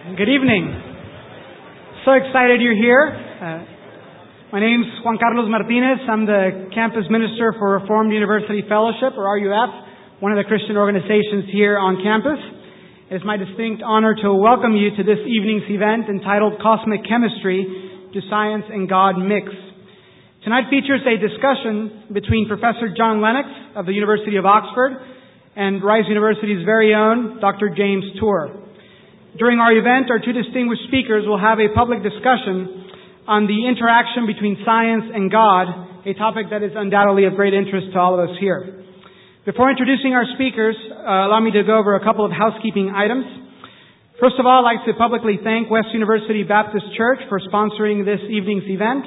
Good evening. So excited you're here. Uh, my name's Juan Carlos Martinez. I'm the campus minister for Reformed University Fellowship, or RUF, one of the Christian organizations here on campus. It is my distinct honor to welcome you to this evening's event entitled Cosmic Chemistry, Do Science and God Mix? Tonight features a discussion between Professor John Lennox of the University of Oxford and Rice University's very own Dr. James Tour. During our event, our two distinguished speakers will have a public discussion on the interaction between science and God, a topic that is undoubtedly of great interest to all of us here. Before introducing our speakers, uh, allow me to go over a couple of housekeeping items. First of all, I'd like to publicly thank West University Baptist Church for sponsoring this evening's event,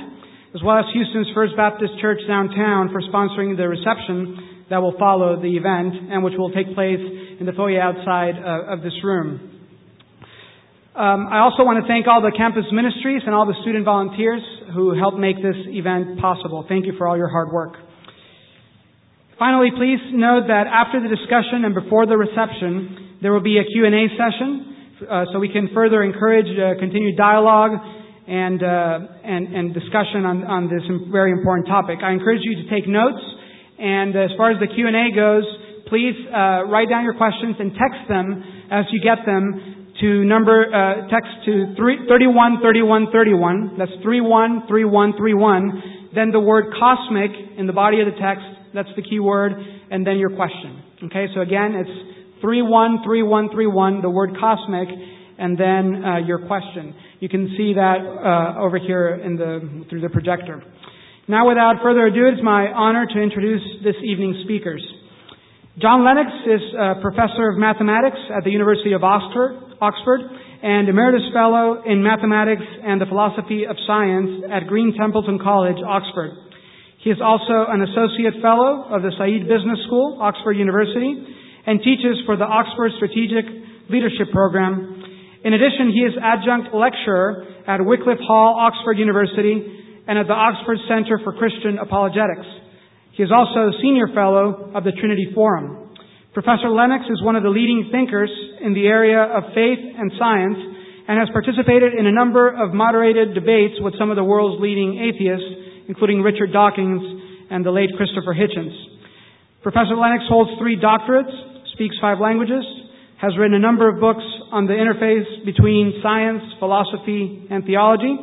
as well as Houston's First Baptist Church downtown for sponsoring the reception that will follow the event and which will take place in the foyer outside uh, of this room. Um, I also want to thank all the campus ministries and all the student volunteers who helped make this event possible. Thank you for all your hard work. Finally, please note that after the discussion and before the reception, there will be a Q&A session uh, so we can further encourage uh, continued dialogue and, uh, and, and discussion on, on this very important topic. I encourage you to take notes, and as far as the Q&A goes, please uh, write down your questions and text them as you get them to number uh, text to 31 31 31. That's 31 31 31. Then the word cosmic in the body of the text. That's the key word, and then your question. Okay, so again, it's 31 31 31. The word cosmic, and then uh, your question. You can see that uh, over here in the through the projector. Now, without further ado, it's my honor to introduce this evening's speakers. John Lennox is a professor of mathematics at the University of Oxford. Oxford, and Emeritus Fellow in Mathematics and the Philosophy of Science at Green Templeton College, Oxford. He is also an Associate Fellow of the Said Business School, Oxford University, and teaches for the Oxford Strategic Leadership Program. In addition, he is adjunct lecturer at Wycliffe Hall, Oxford University, and at the Oxford Center for Christian Apologetics. He is also Senior Fellow of the Trinity Forum. Professor Lennox is one of the leading thinkers in the area of faith and science and has participated in a number of moderated debates with some of the world's leading atheists, including Richard Dawkins and the late Christopher Hitchens. Professor Lennox holds three doctorates, speaks five languages, has written a number of books on the interface between science, philosophy, and theology,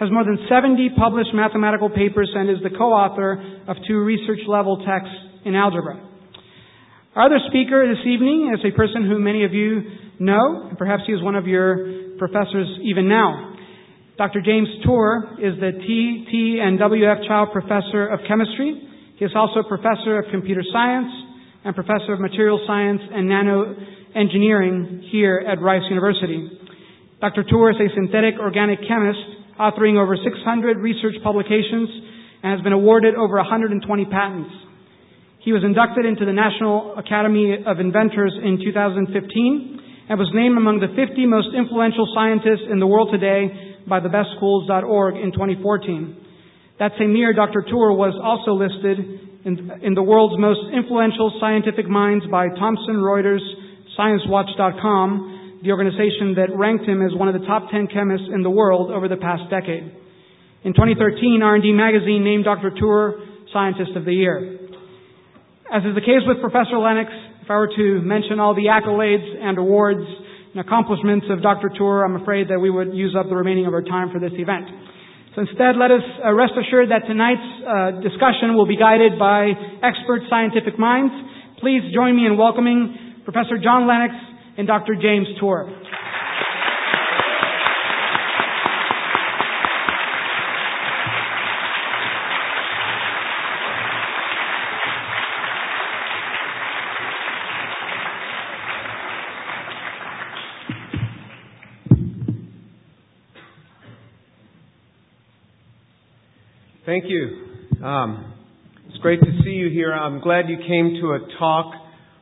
has more than 70 published mathematical papers, and is the co-author of two research level texts in algebra. Our other speaker this evening is a person who many of you know, and perhaps he is one of your professors even now. Dr. James Tour is the T, T, and W.F. Chao Professor of Chemistry. He is also a Professor of Computer Science and Professor of Material Science and Nano Engineering here at Rice University. Dr. Tour is a synthetic organic chemist, authoring over 600 research publications and has been awarded over 120 patents. He was inducted into the National Academy of Inventors in 2015 and was named among the 50 most influential scientists in the world today by thebestschools.org in 2014. That same year, Dr. Tour was also listed in, in the world's most influential scientific minds by Thomson Reuters ScienceWatch.com, the organization that ranked him as one of the top 10 chemists in the world over the past decade. In 2013, R&D Magazine named Dr. Tour Scientist of the Year. As is the case with Professor Lennox, if I were to mention all the accolades and awards and accomplishments of Dr. Tour, I'm afraid that we would use up the remaining of our time for this event. So instead, let us uh, rest assured that tonight's uh, discussion will be guided by expert scientific minds. Please join me in welcoming Professor John Lennox and Dr. James Tour. Thank you. Um, it's great to see you here. I'm glad you came to a talk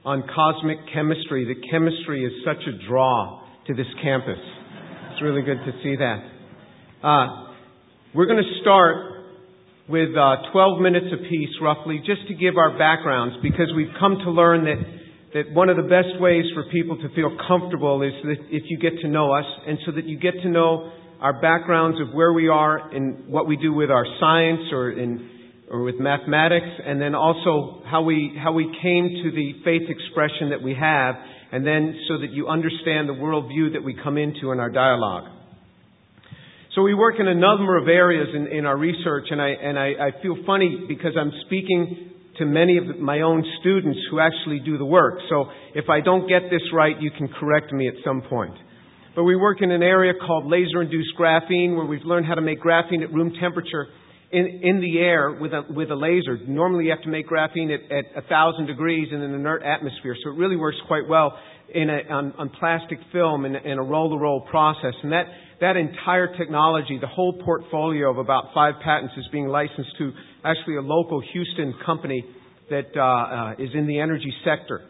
on cosmic chemistry. The chemistry is such a draw to this campus. It's really good to see that. Uh, we're going to start with uh, 12 minutes apiece, roughly, just to give our backgrounds, because we've come to learn that that one of the best ways for people to feel comfortable is that if you get to know us, and so that you get to know our backgrounds of where we are and what we do with our science or in or with mathematics, and then also how we how we came to the faith expression that we have, and then so that you understand the worldview that we come into in our dialogue. So we work in a number of areas in, in our research, and I and I, I feel funny because I'm speaking to many of my own students who actually do the work. So if I don't get this right, you can correct me at some point. But we work in an area called laser-induced graphene, where we've learned how to make graphene at room temperature in, in the air with a, with a laser. Normally you have to make graphene at, at 1,000 degrees in an inert atmosphere, so it really works quite well in a, on, on plastic film in, in a roll-to-roll process. And that, that entire technology, the whole portfolio of about five patents is being licensed to actually a local Houston company that uh, uh, is in the energy sector.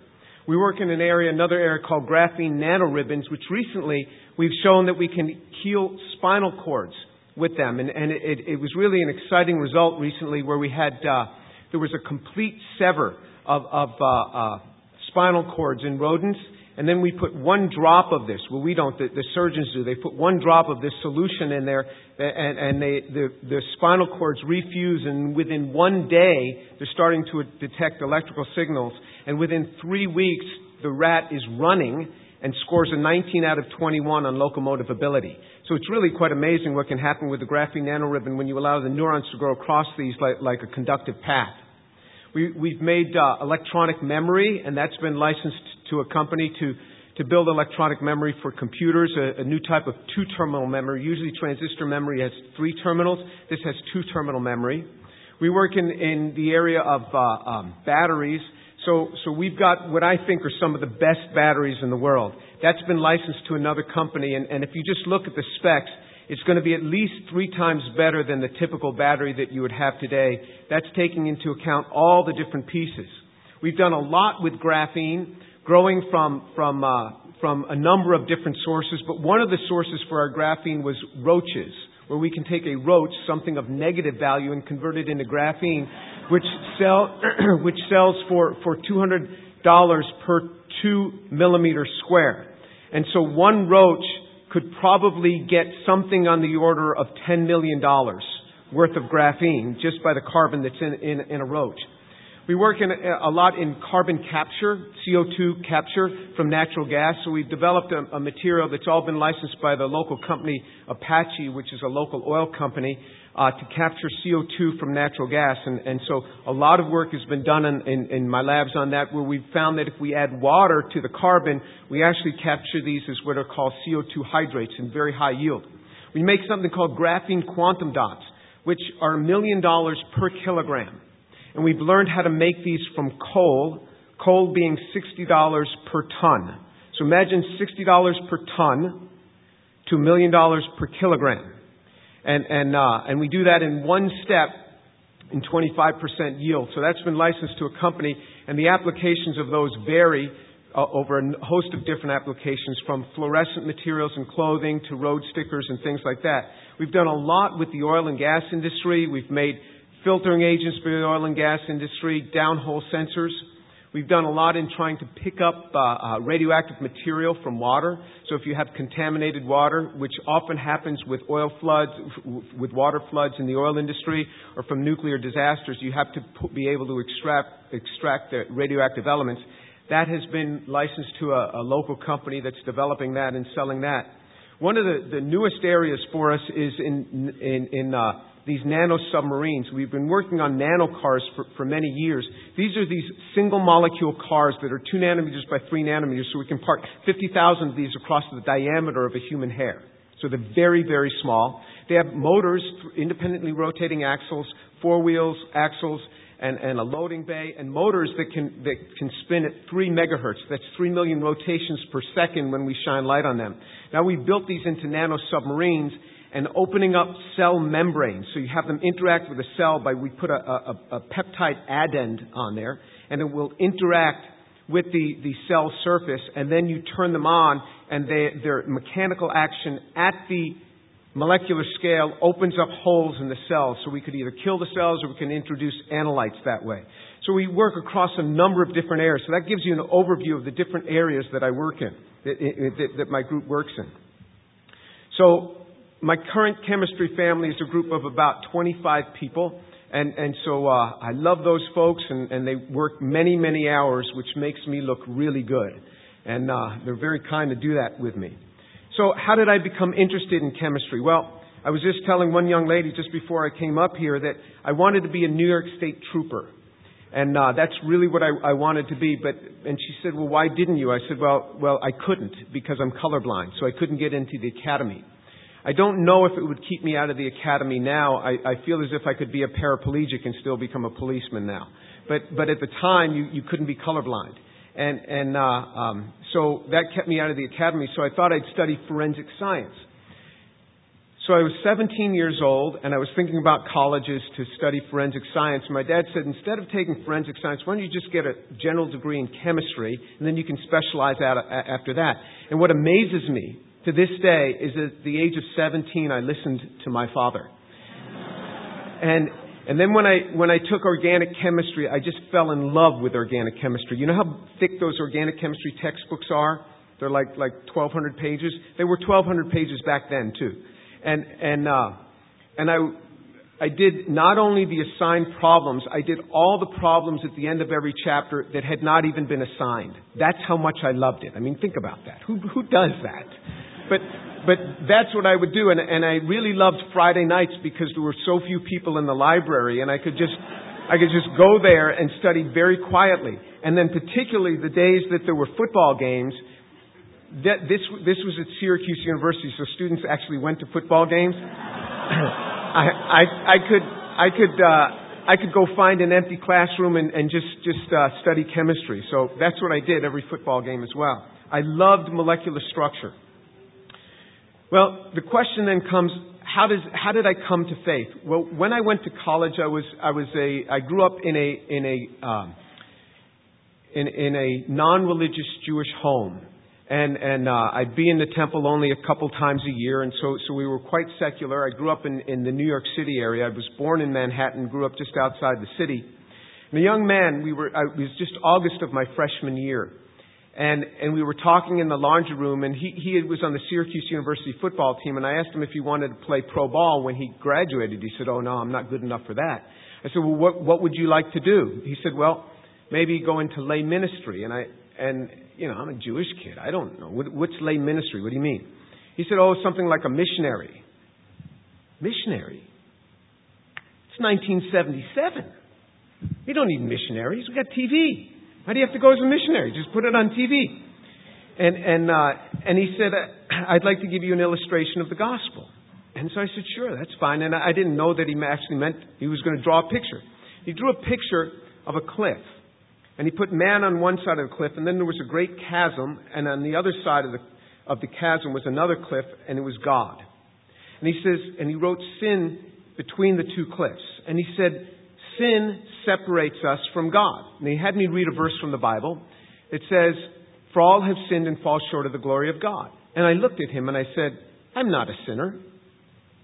We work in an area, another area called graphene nanoribbons, which recently we've shown that we can heal spinal cords with them. And, and it, it, was really an exciting result recently where we had, uh, there was a complete sever of, of uh, uh, spinal cords in rodents. And then we put one drop of this. Well, we don't. The, the surgeons do. They put one drop of this solution in there, and, and they, the, the spinal cords refuse. And within one day, they're starting to detect electrical signals. And within three weeks, the rat is running and scores a 19 out of 21 on locomotive ability. So it's really quite amazing what can happen with the graphene nanoribbon when you allow the neurons to grow across these like, like a conductive path. We, we've made uh, electronic memory, and that's been licensed to a company to, to build electronic memory for computers, a, a new type of two-terminal memory. Usually transistor memory has three terminals. This has two-terminal memory. We work in, in the area of uh, um, batteries so, so we've got what I think are some of the best batteries in the world. That's been licensed to another company, and, and if you just look at the specs, it's going to be at least three times better than the typical battery that you would have today. That's taking into account all the different pieces. We've done a lot with graphene, growing from, from, uh, from a number of different sources, but one of the sources for our graphene was roaches, where we can take a roach, something of negative value, and convert it into graphene which sell which sells for for two hundred dollars per two millimeter square. And so one roach could probably get something on the order of ten million dollars worth of graphene just by the carbon that's in, in, in a roach. We work in a, a, lot in carbon capture, CO2 capture from natural gas. So we've developed a, a material that's all been licensed by the local company Apache, which is a local oil company uh, to capture CO2 from natural gas. And, and so a lot of work has been done in, in, in my labs on that where we've found that if we add water to the carbon, we actually capture these as what are called CO2 hydrates in very high yield. We make something called graphene quantum dots, which are a million dollars per kilogram. And we've learned how to make these from coal, coal being $60 per ton. So imagine $60 per ton to a million dollars per kilogram. And, and, uh, and we do that in one step in 25% yield. So that's been licensed to a company, and the applications of those vary uh, over a host of different applications, from fluorescent materials and clothing to road stickers and things like that. We've done a lot with the oil and gas industry. We've made filtering agents for the oil and gas industry, downhole sensors. We've done a lot in trying to pick up uh, uh, radioactive material from water. So if you have contaminated water, which often happens with oil floods, with water floods in the oil industry, or from nuclear disasters, you have to be able to extract, extract the radioactive elements. That has been licensed to a, a local company that's developing that and selling that. One of the, the newest areas for us is in, in, in uh, these nano submarines. We've been working on nano cars for, for many years. These are these single molecule cars that are two nanometers by three nanometers, so we can park 50,000 of these across the diameter of a human hair. So they're very, very small. They have motors, independently rotating axles, four wheels, axles, and, and, a loading bay, and motors that can, that can spin at 3 megahertz. That's 3 million rotations per second when we shine light on them. Now, we built these into nano submarines, and opening up cell membranes. So you have them interact with a cell by we put a, a, a peptide addend on there, and it will interact with the, the cell surface, and then you turn them on, and they, their mechanical action at the molecular scale opens up holes in the cells so we could either kill the cells or we can introduce analytes that way. So we work across a number of different areas. So that gives you an overview of the different areas that I work in, that, that my group works in. So my current chemistry family is a group of about 25 people. And, and so uh, I love those folks, and, and they work many, many hours, which makes me look really good. And uh, they're very kind to do that with me. So, how did I become interested in chemistry? Well, I was just telling one young lady just before I came up here that I wanted to be a New York State trooper. And uh, that's really what I, I wanted to be. But and she said, "Well, why didn't you?" I said, "Well, well, I couldn't because I'm colorblind, so I couldn't get into the academy." I don't know if it would keep me out of the academy now. I, I feel as if I could be a paraplegic and still become a policeman now. But but at the time, you you couldn't be colorblind, and and uh, um, so that kept me out of the academy. So I thought I'd study forensic science. So I was 17 years old and I was thinking about colleges to study forensic science. My dad said, instead of taking forensic science, why don't you just get a general degree in chemistry and then you can specialize after that. And what amazes me to this day is at the age of 17, I listened to my father. And, and then when I, when I took organic chemistry, I just fell in love with organic chemistry. You know how thick those organic chemistry textbooks are? They're like, like 1,200 pages. They were 1,200 pages back then, too. And, and, uh, and I, I did not only the assigned problems, I did all the problems at the end of every chapter that had not even been assigned. That's how much I loved it. I mean, think about that. Who, who does that? But, but that's what I would do. And, and I really loved Friday nights because there were so few people in the library and I could just, I could just go there and study very quietly. And then particularly the days that there were football games, that, this, this was at Syracuse University, so students actually went to football games. I, I, I could, I could, uh, I could go find an empty classroom and, and just, just uh, study chemistry. So that's what I did every football game as well. I loved molecular structure. Well, the question then comes, how does, how did I come to faith? Well, when I went to college, I was, I was a, I grew up in a, in a, um, in, in a non-religious Jewish home and and uh, I'd be in the temple only a couple times a year, and so so we were quite secular. I grew up in in the New York City area. I was born in Manhattan, grew up just outside the city. And a young man, we were. I, it was just August of my freshman year, and and we were talking in the laundry room, and he he was on the Syracuse University football team, and I asked him if he wanted to play pro ball when he graduated. He said, "Oh no, I'm not good enough for that." I said, "Well, what what would you like to do?" He said, "Well." Maybe go into lay ministry, and I and you know, I'm a Jewish kid. I don't know. What, what's lay ministry? What do you mean? He said, oh, something like a missionary. Missionary? It's 1977. We don't need missionaries. We got TV. Why do you have to go as a missionary? Just put it on TV. And and uh, and he said, I'd like to give you an illustration of the gospel. And so I said, sure, that's fine. And I didn't know that he actually meant he was going to draw a picture. He drew a picture of a cliff. And he put man on one side of the cliff, and then there was a great chasm, and on the other side of the, of the chasm was another cliff, and it was God. And he says, and he wrote sin between the two cliffs. And he said, sin separates us from God. And he had me read a verse from the Bible. It says, For all have sinned and fall short of the glory of God. And I looked at him and I said, I'm not a sinner.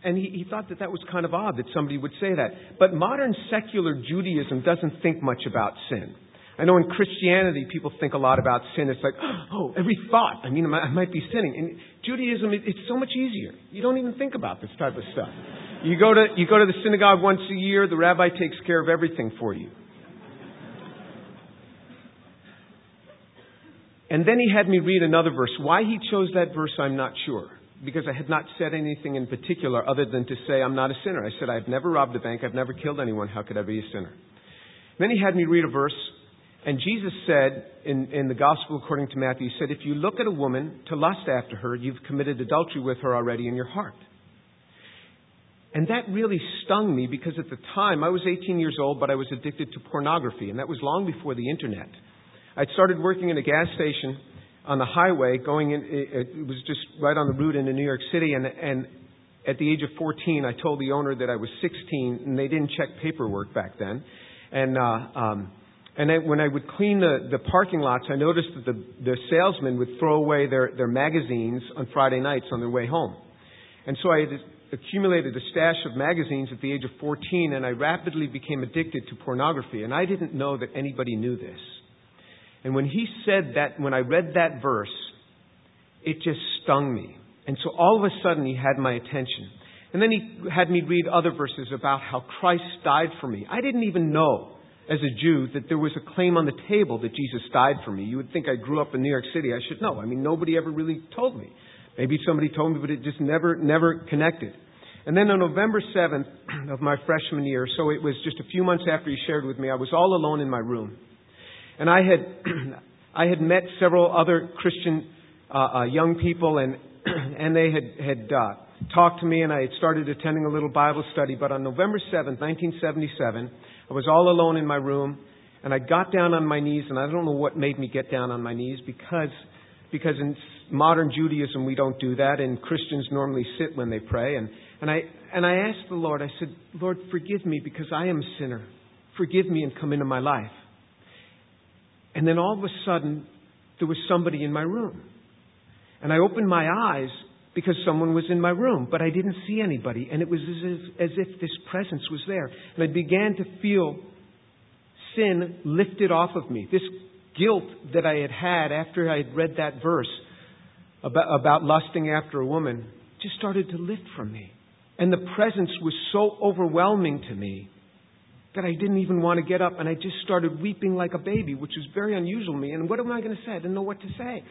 And he, he thought that that was kind of odd that somebody would say that. But modern secular Judaism doesn't think much about sin. I know in Christianity people think a lot about sin. It's like, oh, every thought. I mean, I might be sinning. In Judaism, it's so much easier. You don't even think about this type of stuff. You go to you go to the synagogue once a year. The rabbi takes care of everything for you. And then he had me read another verse. Why he chose that verse, I'm not sure. Because I had not said anything in particular other than to say I'm not a sinner. I said I've never robbed a bank. I've never killed anyone. How could I be a sinner? Then he had me read a verse and Jesus said in, in the Gospel according to Matthew, He said, If you look at a woman to lust after her, you've committed adultery with her already in your heart. And that really stung me because at the time I was 18 years old, but I was addicted to pornography, and that was long before the internet. I'd started working in a gas station on the highway, going in, it was just right on the route into New York City, and, and at the age of 14, I told the owner that I was 16, and they didn't check paperwork back then. And, uh, um, and I, when I would clean the, the parking lots, I noticed that the, the salesmen would throw away their, their magazines on Friday nights on their way home. And so I had accumulated a stash of magazines at the age of 14, and I rapidly became addicted to pornography. And I didn't know that anybody knew this. And when he said that, when I read that verse, it just stung me. And so all of a sudden he had my attention. And then he had me read other verses about how Christ died for me. I didn't even know as a Jew that there was a claim on the table that Jesus died for me. You would think I grew up in New York City. I should know. I mean, nobody ever really told me. Maybe somebody told me, but it just never, never connected. And then on November 7th of my freshman year, so it was just a few months after he shared with me, I was all alone in my room. And I had, I had met several other Christian uh, uh, young people, and, and they had, had uh, talked to me, and I had started attending a little Bible study. But on November 7th, 1977, I was all alone in my room, and I got down on my knees, and I don't know what made me get down on my knees because, because in modern Judaism we don't do that, and Christians normally sit when they pray. And, and, I, and I asked the Lord, I said, Lord, forgive me because I am a sinner. Forgive me and come into my life. And then all of a sudden, there was somebody in my room. And I opened my eyes because someone was in my room, but I didn't see anybody. And it was as if, as if this presence was there. And I began to feel sin lifted off of me. This guilt that I had had after I had read that verse about, about lusting after a woman just started to lift from me. And the presence was so overwhelming to me that I didn't even want to get up and I just started weeping like a baby, which was very unusual to me. And what am I going to say? I didn't know what to say.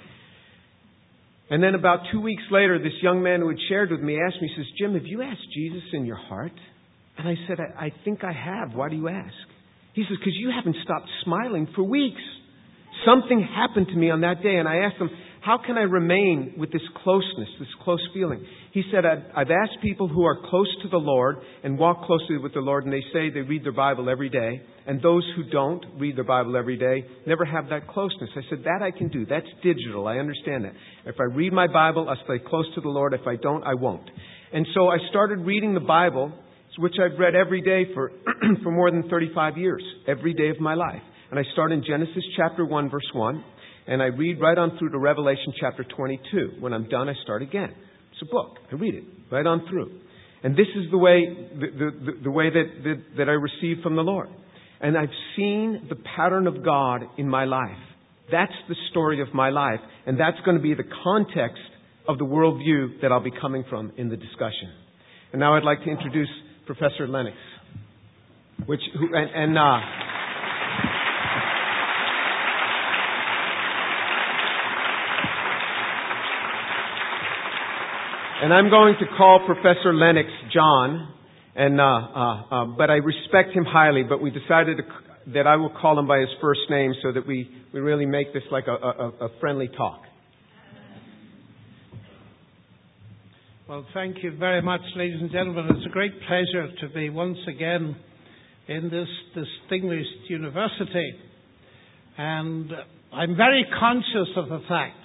And then about two weeks later, this young man who had shared with me asked me, he says, Jim, have you asked Jesus in your heart? And I said, I, I think I have. Why do you ask? He says, because you haven't stopped smiling for weeks. Something happened to me on that day, and I asked him, how can I remain with this closeness, this close feeling? He said, I've, asked people who are close to the Lord and walk closely with the Lord, and they say they read their Bible every day, and those who don't read their Bible every day never have that closeness. I said, that I can do. That's digital. I understand that. If I read my Bible, I'll stay close to the Lord. If I don't, I won't. And so I started reading the Bible, which I've read every day for, for more than 35 years, every day of my life. And I start in Genesis chapter 1, verse 1 and I read right on through to Revelation chapter 22. When I'm done, I start again. It's a book. I read it right on through. And this is the way, the, the, the way that, that, that I receive from the Lord. And I've seen the pattern of God in my life. That's the story of my life. And that's going to be the context of the worldview that I'll be coming from in the discussion. And now I'd like to introduce Professor Lennox, which, who, and, and uh, And I'm going to call Professor Lennox John, and uh, uh, uh, but I respect him highly. But we decided to, that I will call him by his first name so that we, we really make this like a, a, a friendly talk. Well, thank you very much, ladies and gentlemen. It's a great pleasure to be once again in this distinguished university. And I'm very conscious of the fact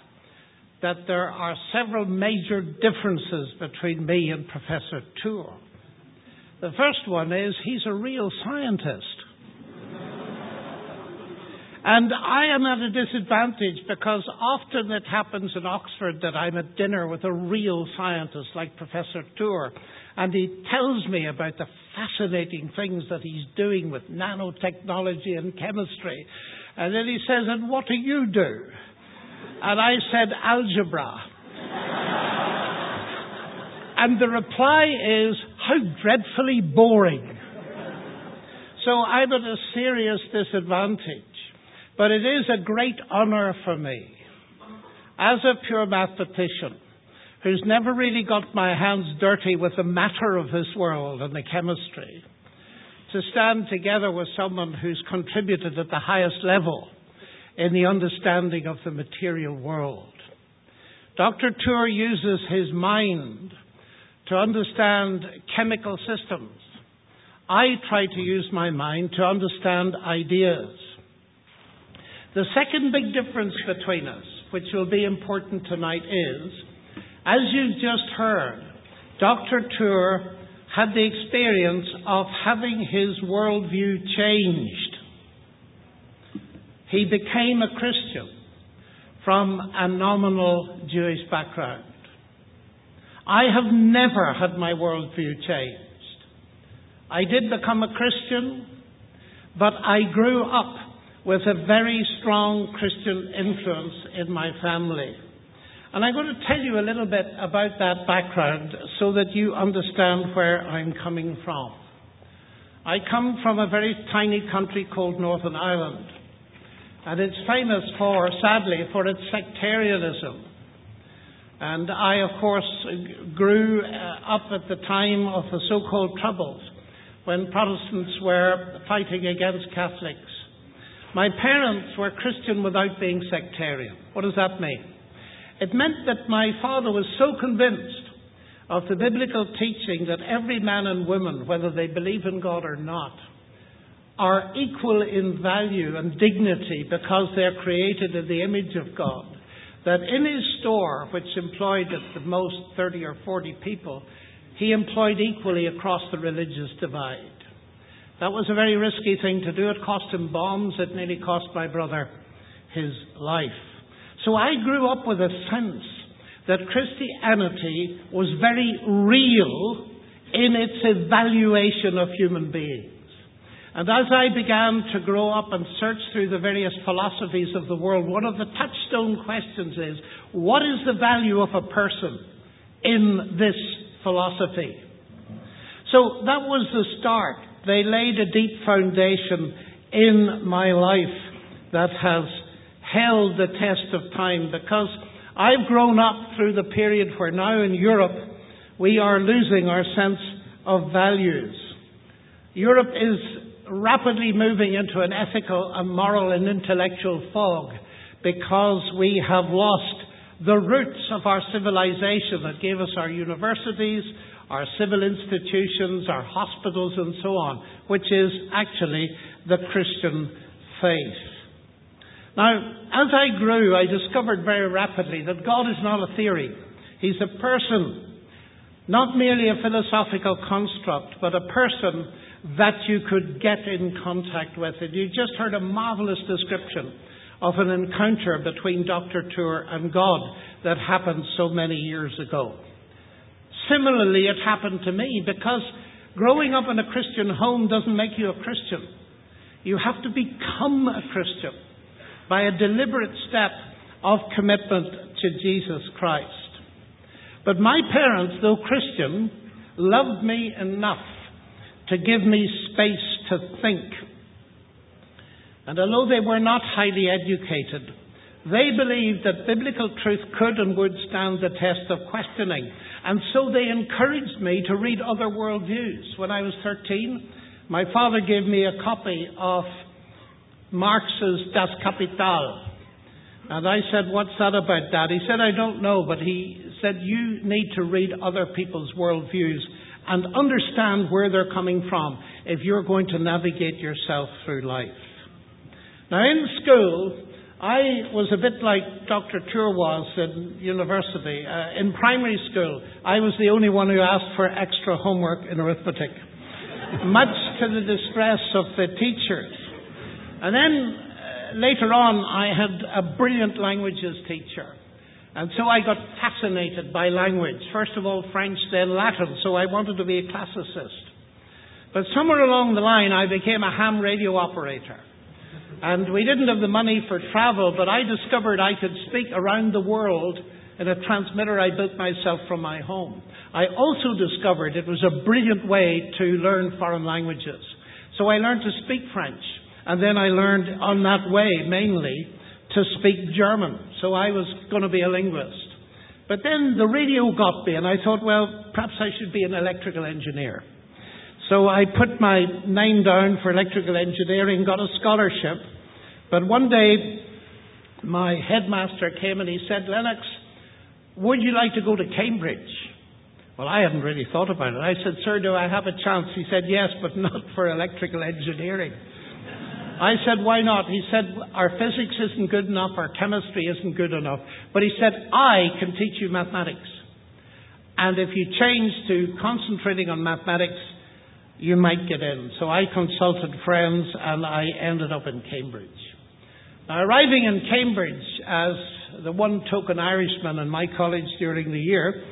that there are several major differences between me and Professor Tour. The first one is he's a real scientist. and I am at a disadvantage because often it happens in Oxford that I'm at dinner with a real scientist like Professor Tour, and he tells me about the fascinating things that he's doing with nanotechnology and chemistry. And then he says, And what do you do? And I said, algebra. and the reply is, how dreadfully boring. So I'm at a serious disadvantage. But it is a great honor for me, as a pure mathematician, who's never really got my hands dirty with the matter of this world and the chemistry, to stand together with someone who's contributed at the highest level in the understanding of the material world. Dr. Tour uses his mind to understand chemical systems. I try to use my mind to understand ideas. The second big difference between us, which will be important tonight, is as you've just heard, Dr. Tour had the experience of having his worldview changed he became a Christian from a nominal Jewish background. I have never had my worldview changed. I did become a Christian, but I grew up with a very strong Christian influence in my family. And I'm going to tell you a little bit about that background so that you understand where I'm coming from. I come from a very tiny country called Northern Ireland. And it's famous for, sadly, for its sectarianism. And I, of course, grew uh, up at the time of the so called Troubles when Protestants were fighting against Catholics. My parents were Christian without being sectarian. What does that mean? It meant that my father was so convinced of the biblical teaching that every man and woman, whether they believe in God or not, are equal in value and dignity because they're created in the image of God. That in his store, which employed at the most 30 or 40 people, he employed equally across the religious divide. That was a very risky thing to do. It cost him bombs. It nearly cost my brother his life. So I grew up with a sense that Christianity was very real in its evaluation of human beings. And as I began to grow up and search through the various philosophies of the world, one of the touchstone questions is what is the value of a person in this philosophy? So that was the start. They laid a deep foundation in my life that has held the test of time because I've grown up through the period where now in Europe we are losing our sense of values. Europe is rapidly moving into an ethical and moral and intellectual fog because we have lost the roots of our civilization that gave us our universities, our civil institutions, our hospitals, and so on, which is actually the Christian faith. Now, as I grew, I discovered very rapidly that God is not a theory. He's a person, not merely a philosophical construct, but a person that you could get in contact with it. You just heard a marvelous description of an encounter between Dr. Tour and God that happened so many years ago. Similarly, it happened to me because growing up in a Christian home doesn't make you a Christian. You have to become a Christian by a deliberate step of commitment to Jesus Christ. But my parents, though Christian, loved me enough to give me space to think. And although they were not highly educated, they believed that biblical truth could and would stand the test of questioning. And so they encouraged me to read other worldviews. When I was 13, my father gave me a copy of Marx's Das Kapital. And I said, What's that about, Dad? He said, I don't know, but he said, You need to read other people's worldviews and understand where they're coming from if you're going to navigate yourself through life. Now, in school, I was a bit like Dr. Tour was in university. Uh, in primary school, I was the only one who asked for extra homework in arithmetic, much to the distress of the teachers. And then uh, later on, I had a brilliant languages teacher and so I got fascinated by language. First of all, French, then Latin, so I wanted to be a classicist. But somewhere along the line, I became a ham radio operator. And we didn't have the money for travel, but I discovered I could speak around the world in a transmitter I built myself from my home. I also discovered it was a brilliant way to learn foreign languages. So I learned to speak French. And then I learned on that way mainly to speak German. So I was going to be a linguist. But then the radio got me, and I thought, well, perhaps I should be an electrical engineer. So I put my name down for electrical engineering, got a scholarship. But one day, my headmaster came and he said, Lennox, would you like to go to Cambridge? Well, I hadn't really thought about it. I said, Sir, do I have a chance? He said, Yes, but not for electrical engineering. I said, why not? He said, our physics isn't good enough, our chemistry isn't good enough. But he said, I can teach you mathematics. And if you change to concentrating on mathematics, you might get in. So I consulted friends and I ended up in Cambridge. Now, arriving in Cambridge as the one token Irishman in my college during the year,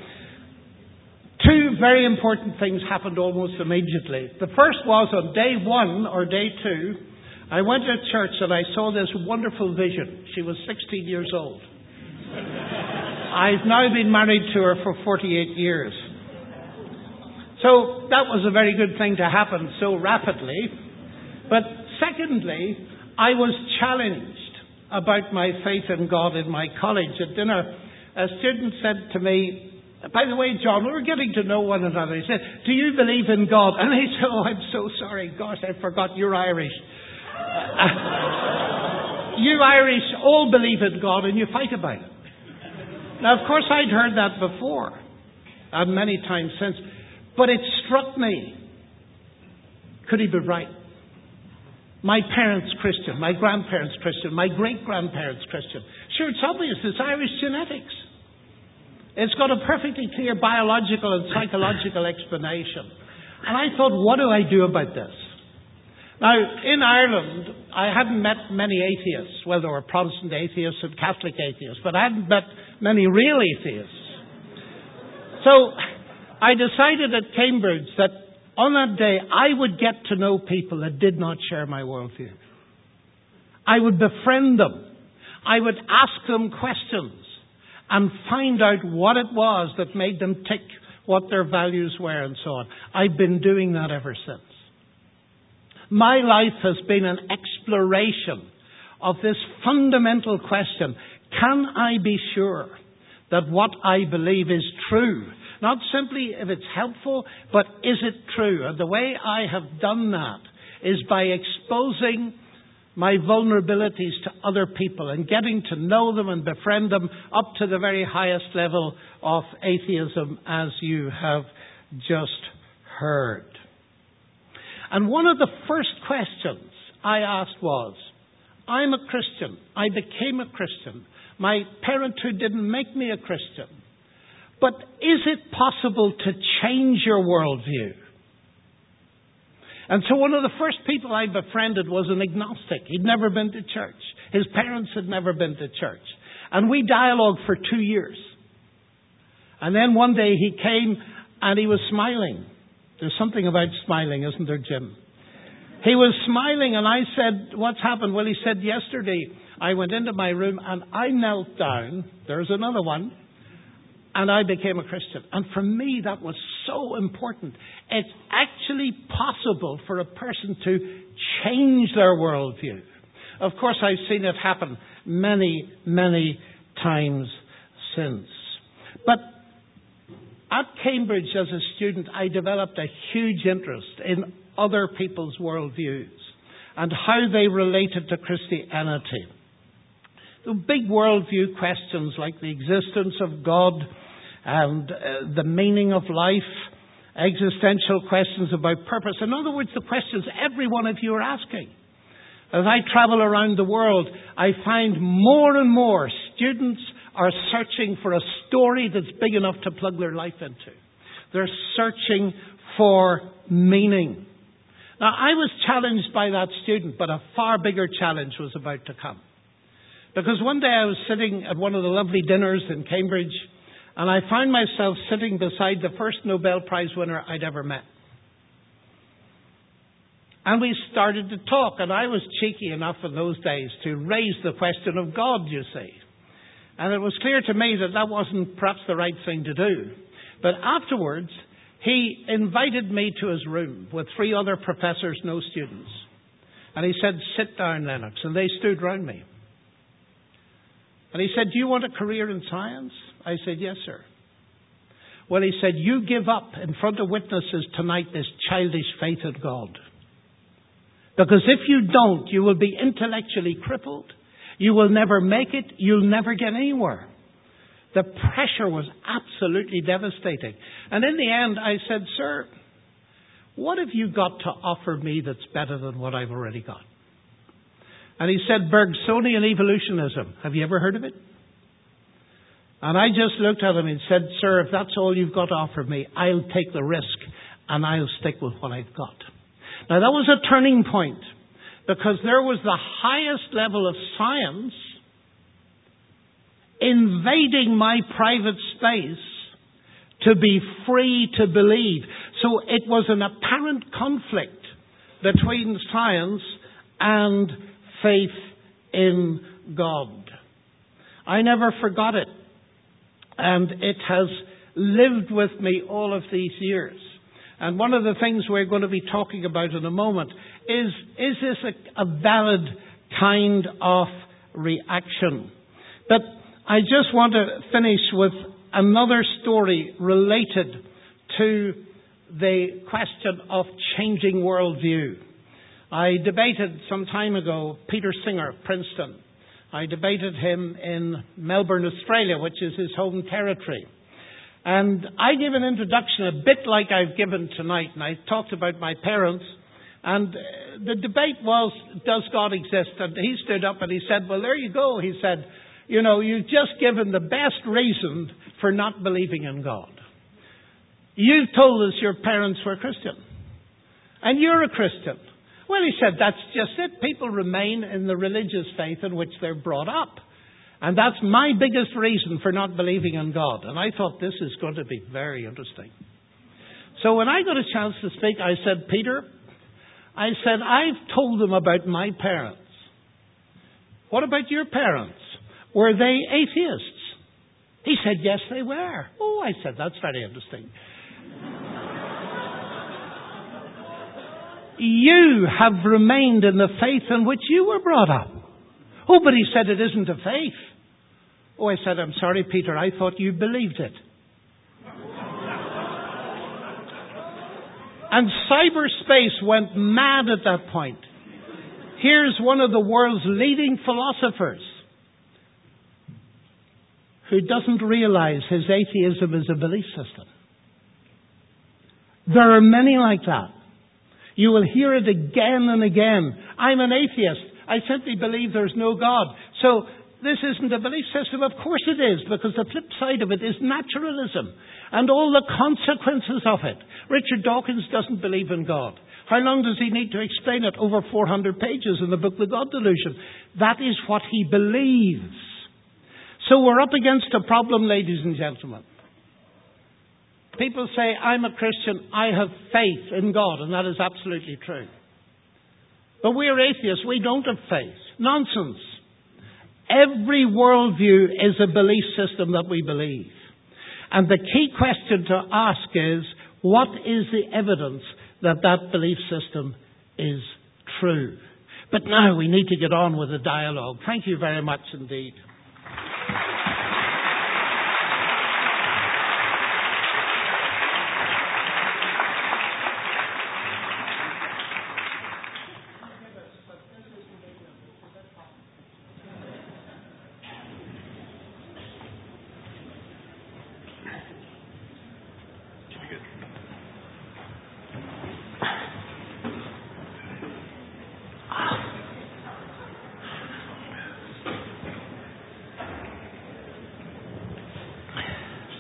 two very important things happened almost immediately. The first was on day one or day two, I went to church and I saw this wonderful vision. She was 16 years old. I've now been married to her for 48 years. So that was a very good thing to happen so rapidly. But secondly, I was challenged about my faith in God in my college at dinner. A student said to me, by the way, John, we were getting to know one another. He said, Do you believe in God? And I said, Oh, I'm so sorry. Gosh, I forgot you're Irish. you Irish all believe in God and you fight about it. Now, of course, I'd heard that before, and many times since, but it struck me. Could he be right? My parents Christian, my grandparents Christian, my great grandparents Christian. Sure, it's obvious, it's Irish genetics. It's got a perfectly clear biological and psychological explanation. And I thought, what do I do about this? Now, in Ireland, I hadn't met many atheists. Well, there were Protestant atheists and Catholic atheists, but I hadn't met many real atheists. So I decided at Cambridge that on that day I would get to know people that did not share my worldview. I would befriend them. I would ask them questions and find out what it was that made them tick, what their values were, and so on. I've been doing that ever since. My life has been an exploration of this fundamental question can I be sure that what I believe is true? Not simply if it's helpful, but is it true? And the way I have done that is by exposing my vulnerabilities to other people and getting to know them and befriend them up to the very highest level of atheism, as you have just heard. And one of the first questions I asked was I'm a Christian. I became a Christian. My parenthood didn't make me a Christian. But is it possible to change your worldview? And so one of the first people I befriended was an agnostic. He'd never been to church. His parents had never been to church. And we dialogued for two years. And then one day he came and he was smiling. There's something about smiling, isn't there, Jim? He was smiling and I said, What's happened? Well, he said, Yesterday I went into my room and I knelt down. There's another one and I became a Christian. And for me, that was so important. It's actually possible for a person to change their worldview. Of course, I've seen it happen many, many times since. But at Cambridge as a student, I developed a huge interest in other people's worldviews and how they related to Christianity. The big worldview questions like the existence of God, and uh, the meaning of life, existential questions about purpose. In other words, the questions every one of you are asking. As I travel around the world, I find more and more students are searching for a story that's big enough to plug their life into. They're searching for meaning. Now, I was challenged by that student, but a far bigger challenge was about to come. Because one day I was sitting at one of the lovely dinners in Cambridge, and I found myself sitting beside the first Nobel Prize winner I'd ever met. And we started to talk, and I was cheeky enough in those days to raise the question of God, you see. And it was clear to me that that wasn't perhaps the right thing to do. But afterwards, he invited me to his room with three other professors, no students. And he said, Sit down, Lennox. And they stood round me. And he said, Do you want a career in science? I said, Yes, sir. Well, he said, You give up in front of witnesses tonight this childish faith in God. Because if you don't, you will be intellectually crippled. You will never make it. You'll never get anywhere. The pressure was absolutely devastating. And in the end, I said, Sir, what have you got to offer me that's better than what I've already got? And he said, Bergsonian evolutionism. Have you ever heard of it? And I just looked at him and said, Sir, if that's all you've got to offer me, I'll take the risk and I'll stick with what I've got. Now that was a turning point because there was the highest level of science invading my private space to be free to believe. So it was an apparent conflict between science and faith in God. I never forgot it. And it has lived with me all of these years. And one of the things we're going to be talking about in a moment is, is this a, a valid kind of reaction? But I just want to finish with another story related to the question of changing worldview. I debated some time ago Peter Singer Princeton. I debated him in Melbourne, Australia, which is his home territory. And I gave an introduction a bit like I've given tonight, and I talked about my parents. And uh, the debate was, does God exist? And he stood up and he said, well, there you go. He said, you know, you've just given the best reason for not believing in God. You've told us your parents were Christian. And you're a Christian. Well, he said, that's just it. People remain in the religious faith in which they're brought up. And that's my biggest reason for not believing in God. And I thought this is going to be very interesting. So when I got a chance to speak, I said, Peter, I said, I've told them about my parents. What about your parents? Were they atheists? He said, yes, they were. Oh, I said, that's very interesting. you have remained in the faith in which you were brought up. Oh, but he said it isn't a faith. Oh, I said, I'm sorry, Peter, I thought you believed it. And cyberspace went mad at that point. Here's one of the world's leading philosophers who doesn't realize his atheism is a belief system. There are many like that. You will hear it again and again. I'm an atheist. I simply believe there's no God. So this isn't a belief system. Of course it is, because the flip side of it is naturalism and all the consequences of it. Richard Dawkins doesn't believe in God. How long does he need to explain it? Over 400 pages in the book The God Delusion. That is what he believes. So we're up against a problem, ladies and gentlemen. People say, I'm a Christian, I have faith in God, and that is absolutely true. But we're atheists, we don't have faith. Nonsense. Every worldview is a belief system that we believe. And the key question to ask is, what is the evidence that that belief system is true? But now we need to get on with the dialogue. Thank you very much indeed.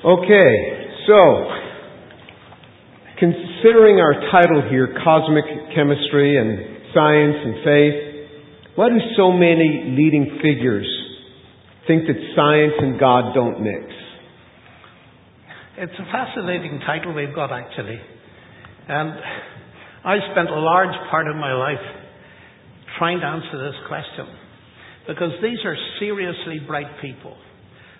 Okay, so considering our title here, Cosmic Chemistry and Science and Faith, why do so many leading figures think that science and God don't mix? It's a fascinating title we've got actually. And I spent a large part of my life trying to answer this question because these are seriously bright people.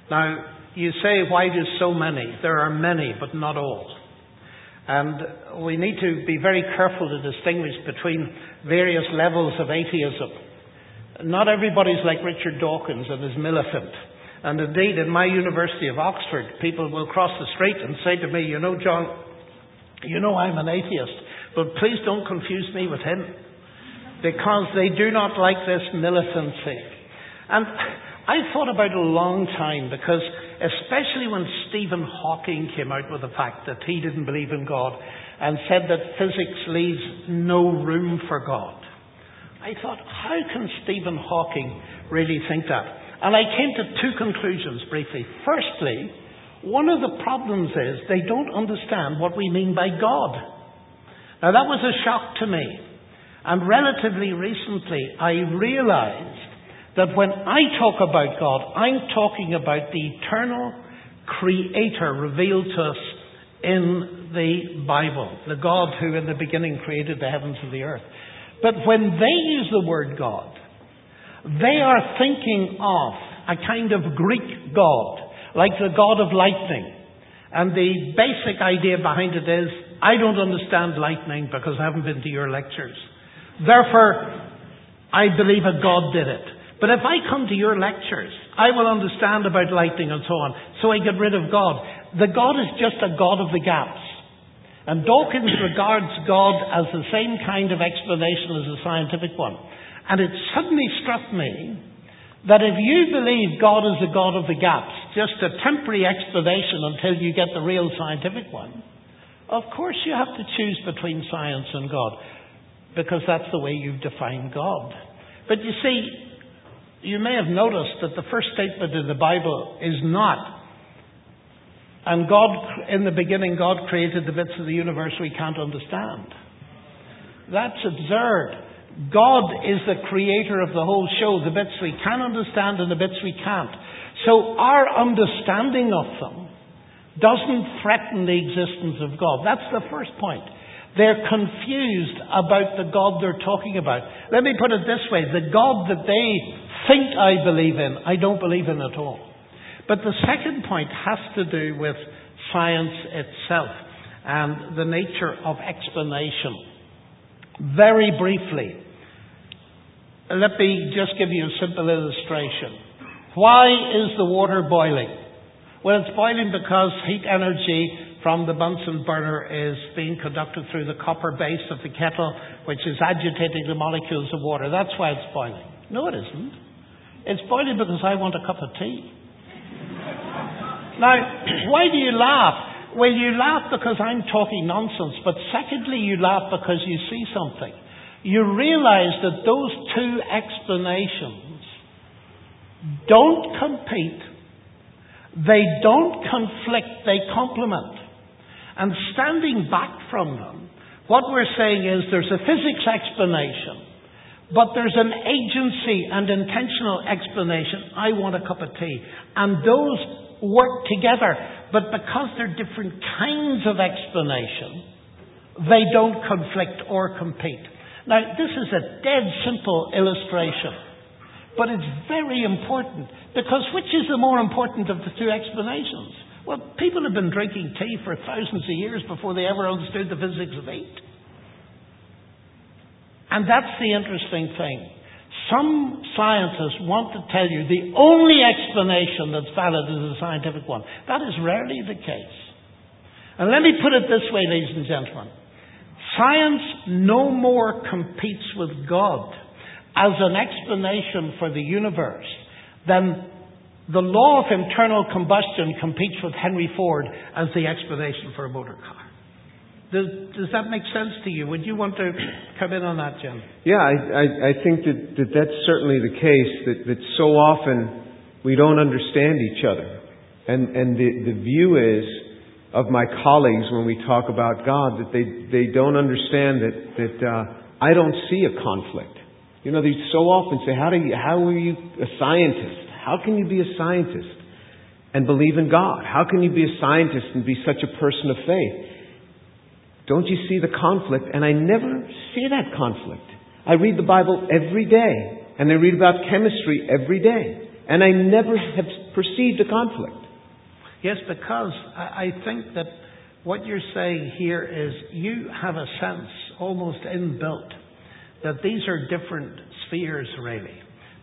Now, you say, why do so many? There are many, but not all. And we need to be very careful to distinguish between various levels of atheism. Not everybody's like Richard Dawkins and his militant. And indeed, in my University of Oxford, people will cross the street and say to me, you know, John, you know I'm an atheist, but please don't confuse me with him. Because they do not like this militancy. And I thought about it a long time because especially when Stephen Hawking came out with the fact that he didn't believe in God and said that physics leaves no room for God. I thought, how can Stephen Hawking really think that? And I came to two conclusions briefly. Firstly, one of the problems is they don't understand what we mean by God. Now that was a shock to me. And relatively recently, I realized that when I talk about God, I'm talking about the eternal creator revealed to us in the Bible, the God who in the beginning created the heavens and the earth. But when they use the word God, they are thinking of a kind of Greek God, like the God of lightning. And the basic idea behind it is, I don't understand lightning because I haven't been to your lectures. Therefore, I believe a God did it. But if I come to your lectures, I will understand about lightning and so on. So I get rid of God. The God is just a God of the gaps. And Dawkins regards God as the same kind of explanation as a scientific one. And it suddenly struck me that if you believe God is a God of the gaps, just a temporary explanation until you get the real scientific one, of course you have to choose between science and God, because that's the way you've defined God. But you see, you may have noticed that the first statement in the Bible is not and God, in the beginning, God created the bits of the universe we can't understand. That's absurd. God is the creator of the whole show, the bits we can understand and the bits we can't. So our understanding of them doesn't threaten the existence of God. That's the first point. They're confused about the God they're talking about. Let me put it this way the God that they think I believe in, I don't believe in at all. But the second point has to do with science itself and the nature of explanation. Very briefly, let me just give you a simple illustration. Why is the water boiling? Well, it's boiling because heat energy from the Bunsen burner is being conducted through the copper base of the kettle, which is agitating the molecules of water. That's why it's boiling. No, it isn't. It's boiling because I want a cup of tea. Now, why do you laugh? Well, you laugh because I'm talking nonsense, but secondly, you laugh because you see something. You realize that those two explanations don't compete, they don't conflict, they complement. And standing back from them, what we're saying is there's a physics explanation, but there's an agency and intentional explanation. I want a cup of tea. And those work together. But because they're different kinds of explanation, they don't conflict or compete. Now, this is a dead simple illustration, but it's very important because which is the more important of the two explanations? Well, people have been drinking tea for thousands of years before they ever understood the physics of heat. And that's the interesting thing. Some scientists want to tell you the only explanation that's valid is a scientific one. That is rarely the case. And let me put it this way, ladies and gentlemen. Science no more competes with God as an explanation for the universe than the law of internal combustion competes with Henry Ford as the explanation for a motor car. Does, does that make sense to you? Would you want to come in on that, Jim? Yeah, I, I, I think that, that that's certainly the case, that, that so often we don't understand each other. And, and the, the view is of my colleagues when we talk about God that they, they don't understand that, that uh, I don't see a conflict. You know, they so often say, how, do you, how are you a scientist? How can you be a scientist and believe in God? How can you be a scientist and be such a person of faith? Don't you see the conflict? And I never see that conflict. I read the Bible every day, and I read about chemistry every day, and I never have perceived a conflict. Yes, because I think that what you're saying here is you have a sense, almost inbuilt, that these are different spheres, really.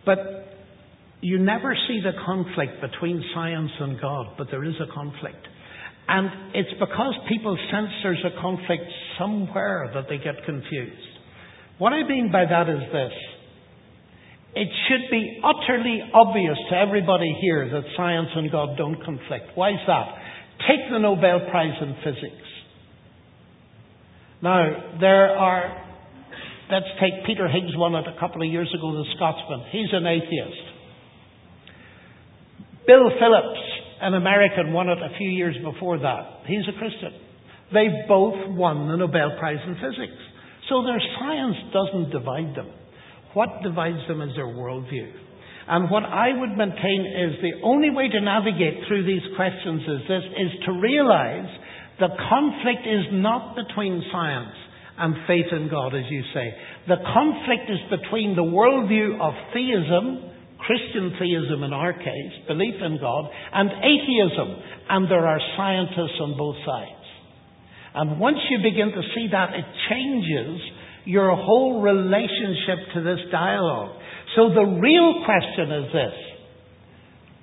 But you never see the conflict between science and God, but there is a conflict. And it's because people sense there's a conflict somewhere that they get confused. What I mean by that is this. It should be utterly obvious to everybody here that science and God don't conflict. Why is that? Take the Nobel Prize in Physics. Now, there are, let's take Peter Higgs won it a couple of years ago, the Scotsman. He's an atheist. Bill Phillips an American won it a few years before that. He's a Christian. They both won the Nobel Prize in Physics. So their science doesn't divide them. What divides them is their worldview. And what I would maintain is the only way to navigate through these questions is this, is to realize The conflict is not between science and faith in God, as you say. The conflict is between the worldview of theism, Christian theism in our case, belief in God, and atheism. And there are scientists on both sides. And once you begin to see that, it changes your whole relationship to this dialogue. So the real question is this.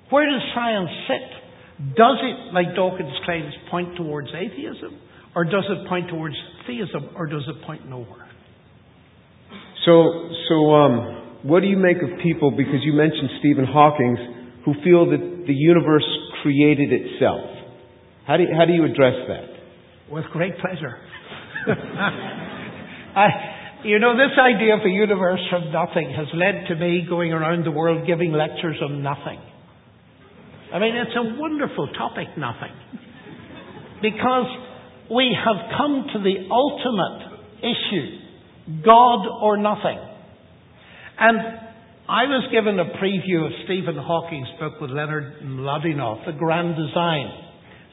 Where does science sit? Does it, like Dawkins claims, point towards atheism? Or does it point towards theism? Or does it point nowhere? So, so um, what do you make of people, because you mentioned Stephen Hawking, who feel that the universe created itself? How do you, how do you address that? With great pleasure. I, you know, this idea of a universe from nothing has led to me going around the world giving lectures on nothing. I mean, it's a wonderful topic, nothing. Because we have come to the ultimate issue God or nothing. And I was given a preview of Stephen Hawking's book with Leonard Mlodinow, The Grand Design.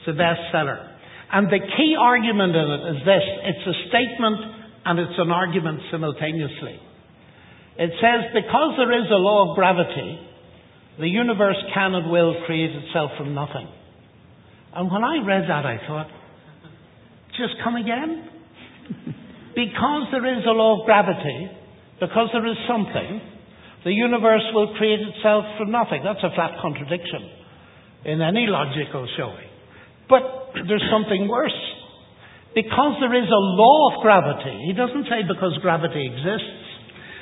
It's a bestseller. And the key argument in it is this it's a statement and it's an argument simultaneously. It says, because there is a law of gravity, the universe can and will create itself from nothing. And when I read that, I thought, just come again? because there is a law of gravity, because there is something, the universe will create itself from nothing. That's a flat contradiction in any logical showing. But there's something worse. Because there is a law of gravity, he doesn't say because gravity exists.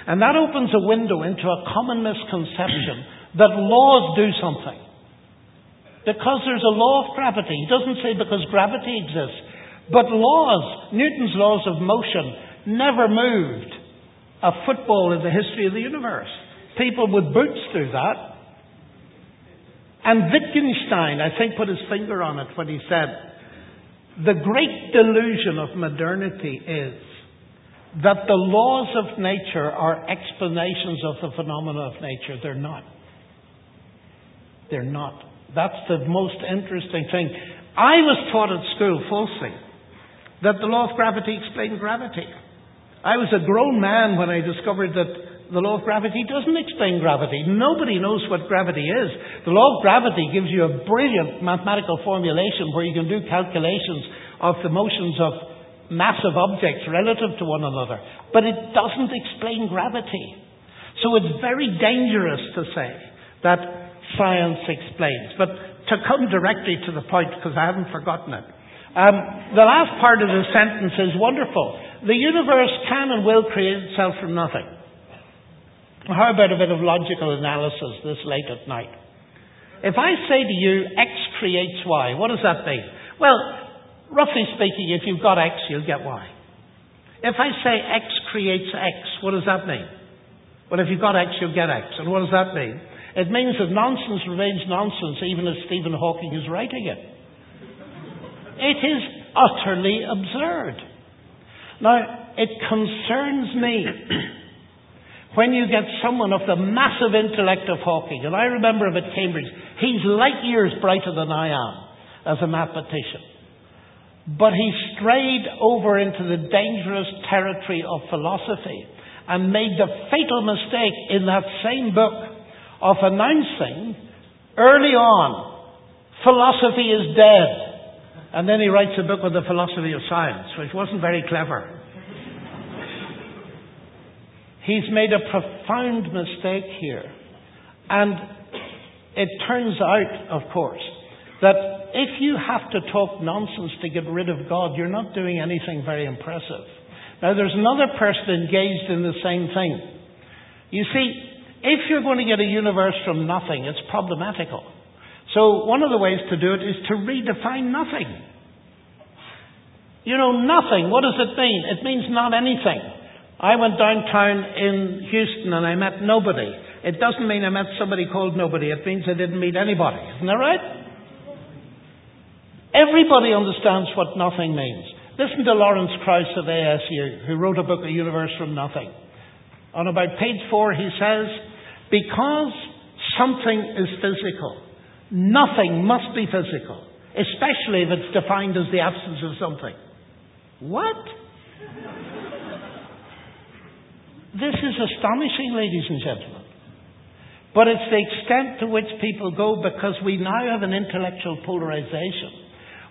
And that opens a window into a common misconception that laws do something. Because there's a law of gravity. He doesn't say because gravity exists. But laws, Newton's laws of motion, never moved a football in the history of the universe. People with boots do that. And Wittgenstein, I think, put his finger on it when he said, the great delusion of modernity is that the laws of nature are explanations of the phenomena of nature. They're not. They're not. That's the most interesting thing. I was taught at school falsely that the law of gravity explained gravity. I was a grown man when I discovered that the law of gravity doesn't explain gravity. Nobody knows what gravity is. The law of gravity gives you a brilliant mathematical formulation where you can do calculations of the motions of massive objects relative to one another. But it doesn't explain gravity. So it's very dangerous to say that science explains. But to come directly to the point, because I haven't forgotten it, um, the last part of the sentence is wonderful. The universe can and will create itself from nothing. How about a bit of logical analysis this late at night? If I say to you, X creates Y, what does that mean? Well, roughly speaking, if you've got X, you'll get Y. If I say X creates X, what does that mean? Well, if you've got X, you'll get X. And what does that mean? It means that nonsense remains nonsense even as Stephen Hawking is writing it. It is utterly absurd. Now, it concerns me when you get someone of the massive intellect of Hawking, and I remember him at Cambridge, he's light years brighter than I am as a mathematician. But he strayed over into the dangerous territory of philosophy and made the fatal mistake in that same book of announcing early on, philosophy is dead. And then he writes a book on the philosophy of science, which wasn't very clever. He's made a profound mistake here. And it turns out, of course, that if you have to talk nonsense to get rid of God, you're not doing anything very impressive. Now, there's another person engaged in the same thing. You see, if you're going to get a universe from nothing, it's problematical. So, one of the ways to do it is to redefine nothing. You know, nothing, what does it mean? It means not anything. I went downtown in Houston and I met nobody. It doesn't mean I met somebody called nobody. It means I didn't meet anybody. Isn't that right? Everybody understands what nothing means. Listen to Lawrence Krauss of ASU, who wrote a book, A Universe from Nothing. On about page four, he says, because something is physical, nothing must be physical. especially if it's defined as the absence of something. What? This is astonishing, ladies and gentlemen. But it's the extent to which people go because we now have an intellectual polarization.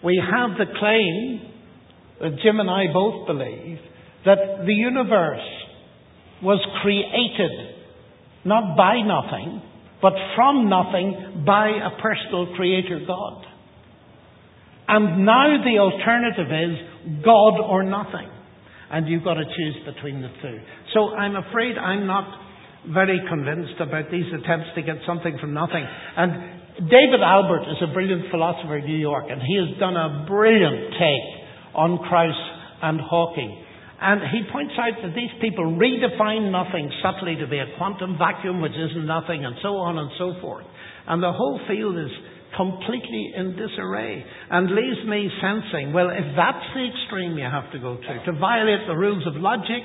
We have the claim that Jim and I both believe that the universe was created not by nothing, but from nothing by a personal creator God. And now the alternative is God or nothing. And you've got to choose between the two. So I'm afraid I'm not very convinced about these attempts to get something from nothing. And David Albert is a brilliant philosopher in New York, and he has done a brilliant take on Krauss and Hawking. And he points out that these people redefine nothing subtly to be a quantum vacuum, which isn't nothing, and so on and so forth. And the whole field is completely in disarray and leaves me sensing, well, if that's the extreme you have to go to, to violate the rules of logic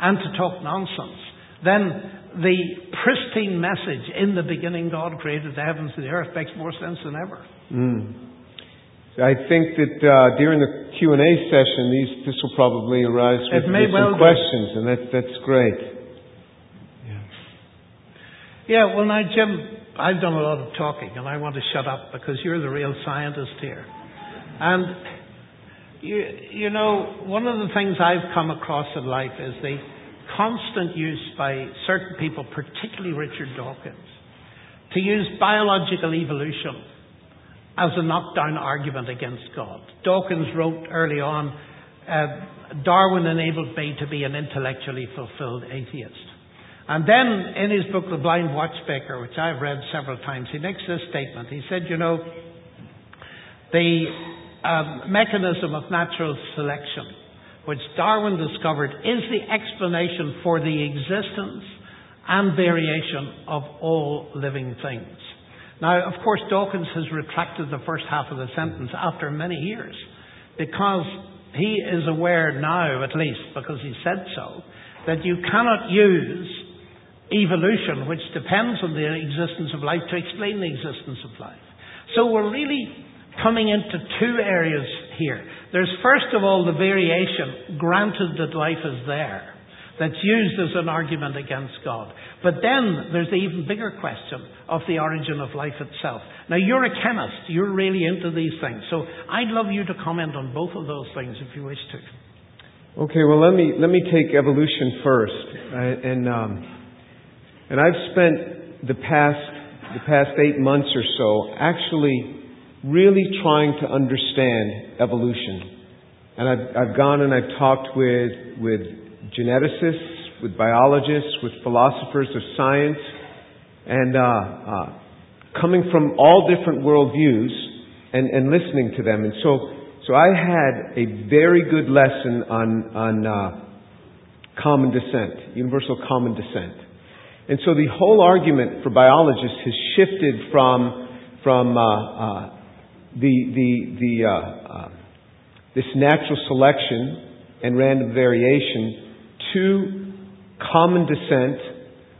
and to talk nonsense, then the pristine message, in the beginning God created the heavens and the earth, makes more sense than ever. Mm. I think that uh, during the Q and A session, these this will probably arise with, with well some questions, and that, that's great. Yeah. yeah. Well, now, Jim, I've done a lot of talking, and I want to shut up because you're the real scientist here. And you, you know, one of the things I've come across in life is the constant use by certain people, particularly Richard Dawkins, to use biological evolution as a knockdown argument against God. Dawkins wrote early on, uh, Darwin enabled me to be an intellectually fulfilled atheist. And then in his book, The Blind Watchmaker, which I've read several times, he makes this statement. He said, you know, the um, mechanism of natural selection, which Darwin discovered, is the explanation for the existence and variation of all living things. Now, of course, Dawkins has retracted the first half of the sentence after many years because he is aware now, at least, because he said so, that you cannot use evolution, which depends on the existence of life to explain the existence of life. So we're really coming into two areas here. There's first of all the variation, granted that life is there that's used as an argument against God. But then there's the even bigger question of the origin of life itself. Now you're a chemist, you're really into these things, so I'd love you to comment on both of those things if you wish to. Okay, well let me let me take evolution first, uh, and um, and I've spent the past the past eight months or so actually really trying to understand evolution. And I've, I've gone and I've talked with with geneticists, with biologists, with philosophers of science, and uh, uh, coming from all different worldviews and, and listening to them. And so, so I had a very good lesson on on uh, common descent, universal common descent. And so the whole argument for biologists has shifted from from uh, uh, the the the uh, uh this natural selection and random variation to common descent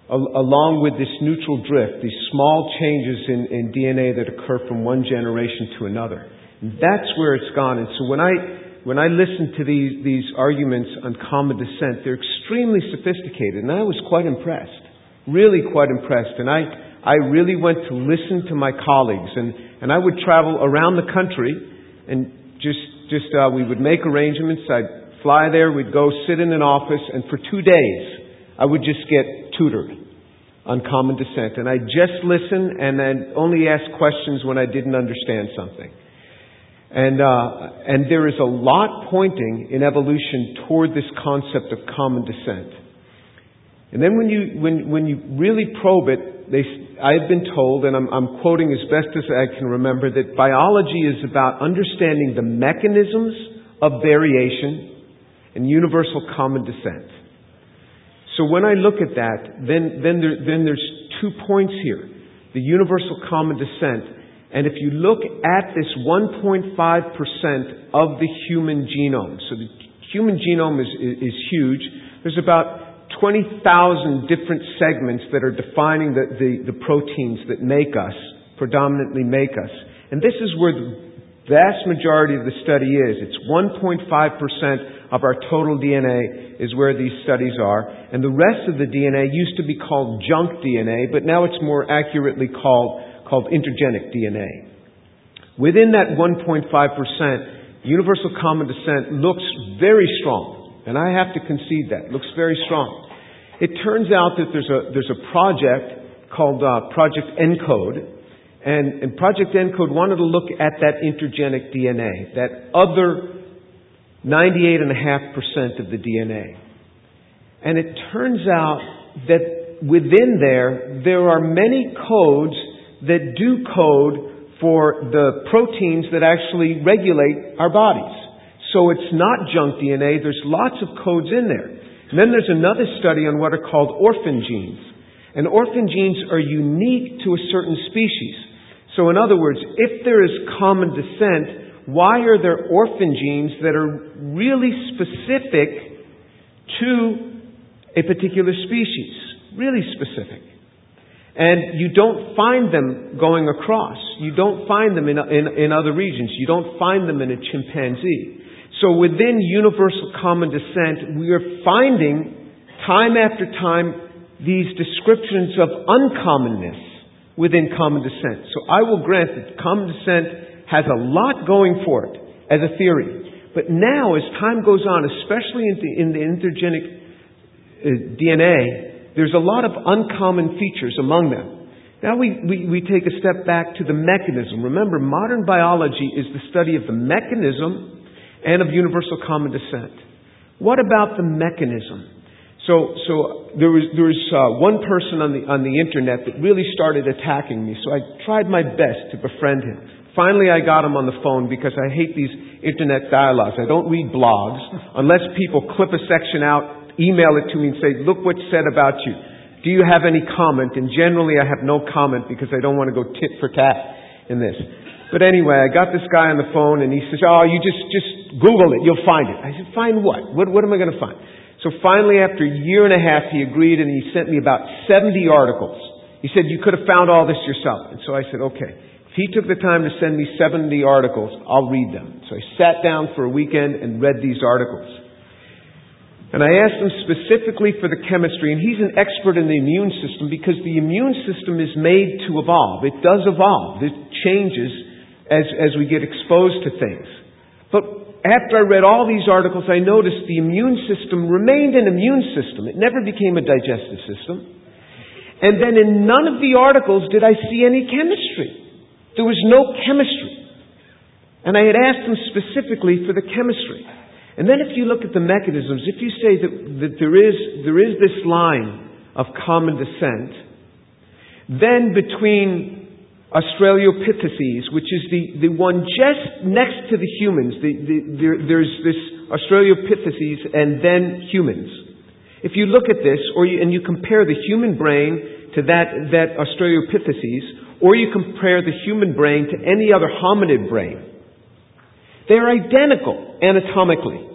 along with this neutral drift, these small changes in, in DNA that occur from one generation to another. And that's where it's gone. And so when I, when I listen to these, these arguments on common descent, they're extremely sophisticated, and I was quite impressed. Really quite impressed. And I, I really went to listen to my colleagues, and, and I would travel around the country, and just, just uh, we would make arrangements. I'd fly there, we'd go sit in an office, and for two days, I would just get tutored on common descent. And I'd just listen and then only ask questions when I didn't understand something. And, uh, and there is a lot pointing in evolution toward this concept of common descent. And then when you, when, when you really probe it, they, I've been told, and I'm, I'm quoting as best as I can remember, that biology is about understanding the mechanisms of variation and universal common descent. So when I look at that, then, then, there, then there's two points here. The universal common descent. And if you look at this 1.5% of the human genome, so the human genome is, is, is huge. There's about 20,000 different segments that are defining the, the, the proteins that make us, predominantly make us. And this is where the Vast majority of the study is. It's 1.5% of our total DNA is where these studies are. And the rest of the DNA used to be called junk DNA, but now it's more accurately called, called intergenic DNA. Within that 1.5%, universal common descent looks very strong. And I have to concede that. Looks very strong. It turns out that there's a, there's a project called uh, Project ENCODE, and, and Project ENCODE wanted to look at that intergenic DNA, that other 98.5% of the DNA. And it turns out that within there, there are many codes that do code for the proteins that actually regulate our bodies. So it's not junk DNA, there's lots of codes in there. And then there's another study on what are called orphan genes. And orphan genes are unique to a certain species. So in other words, if there is common descent, why are there orphan genes that are really specific to a particular species? Really specific. And you don't find them going across. You don't find them in, in, in other regions. You don't find them in a chimpanzee. So within universal common descent, we are finding time after time these descriptions of uncommonness within common descent. So I will grant that common descent has a lot going for it as a theory. But now, as time goes on, especially in the, in the intergenic uh, DNA, there's a lot of uncommon features among them. Now we, we, we take a step back to the mechanism. Remember, modern biology is the study of the mechanism and of universal common descent. What about the mechanism? So, so there was, there was uh, one person on the, on the internet that really started attacking me, so I tried my best to befriend him. Finally, I got him on the phone because I hate these internet dialogues. I don't read blogs unless people clip a section out, email it to me and say, look what's said about you. Do you have any comment? And generally I have no comment because I don't want to go tit for tat in this. But anyway, I got this guy on the phone and he says, oh, you just, just Google it. You'll find it. I said, find what? What, what am I going to find? So finally, after a year and a half, he agreed and he sent me about 70 articles. He said, you could have found all this yourself. And so I said, okay. He took the time to send me 70 articles, I'll read them. So I sat down for a weekend and read these articles. And I asked him specifically for the chemistry, and he's an expert in the immune system because the immune system is made to evolve. It does evolve. It changes as, as we get exposed to things. But after I read all these articles, I noticed the immune system remained an immune system. It never became a digestive system. And then in none of the articles did I see any chemistry. There was no chemistry. And I had asked them specifically for the chemistry. And then if you look at the mechanisms, if you say that, that there, is, there is this line of common descent, then between Australopithecines, which is the, the one just next to the humans. The, the, there, there's this Australopithecines and then humans. If you look at this, or you, and you compare the human brain to that, that Australopithecines, or you compare the human brain to any other hominid brain, they're identical anatomically.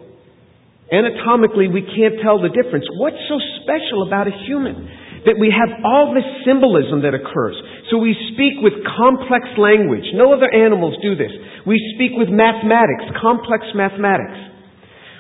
Anatomically, we can't tell the difference. What's so special about a human? That we have all this symbolism that occurs. So we speak with complex language. No other animals do this. We speak with mathematics, complex mathematics.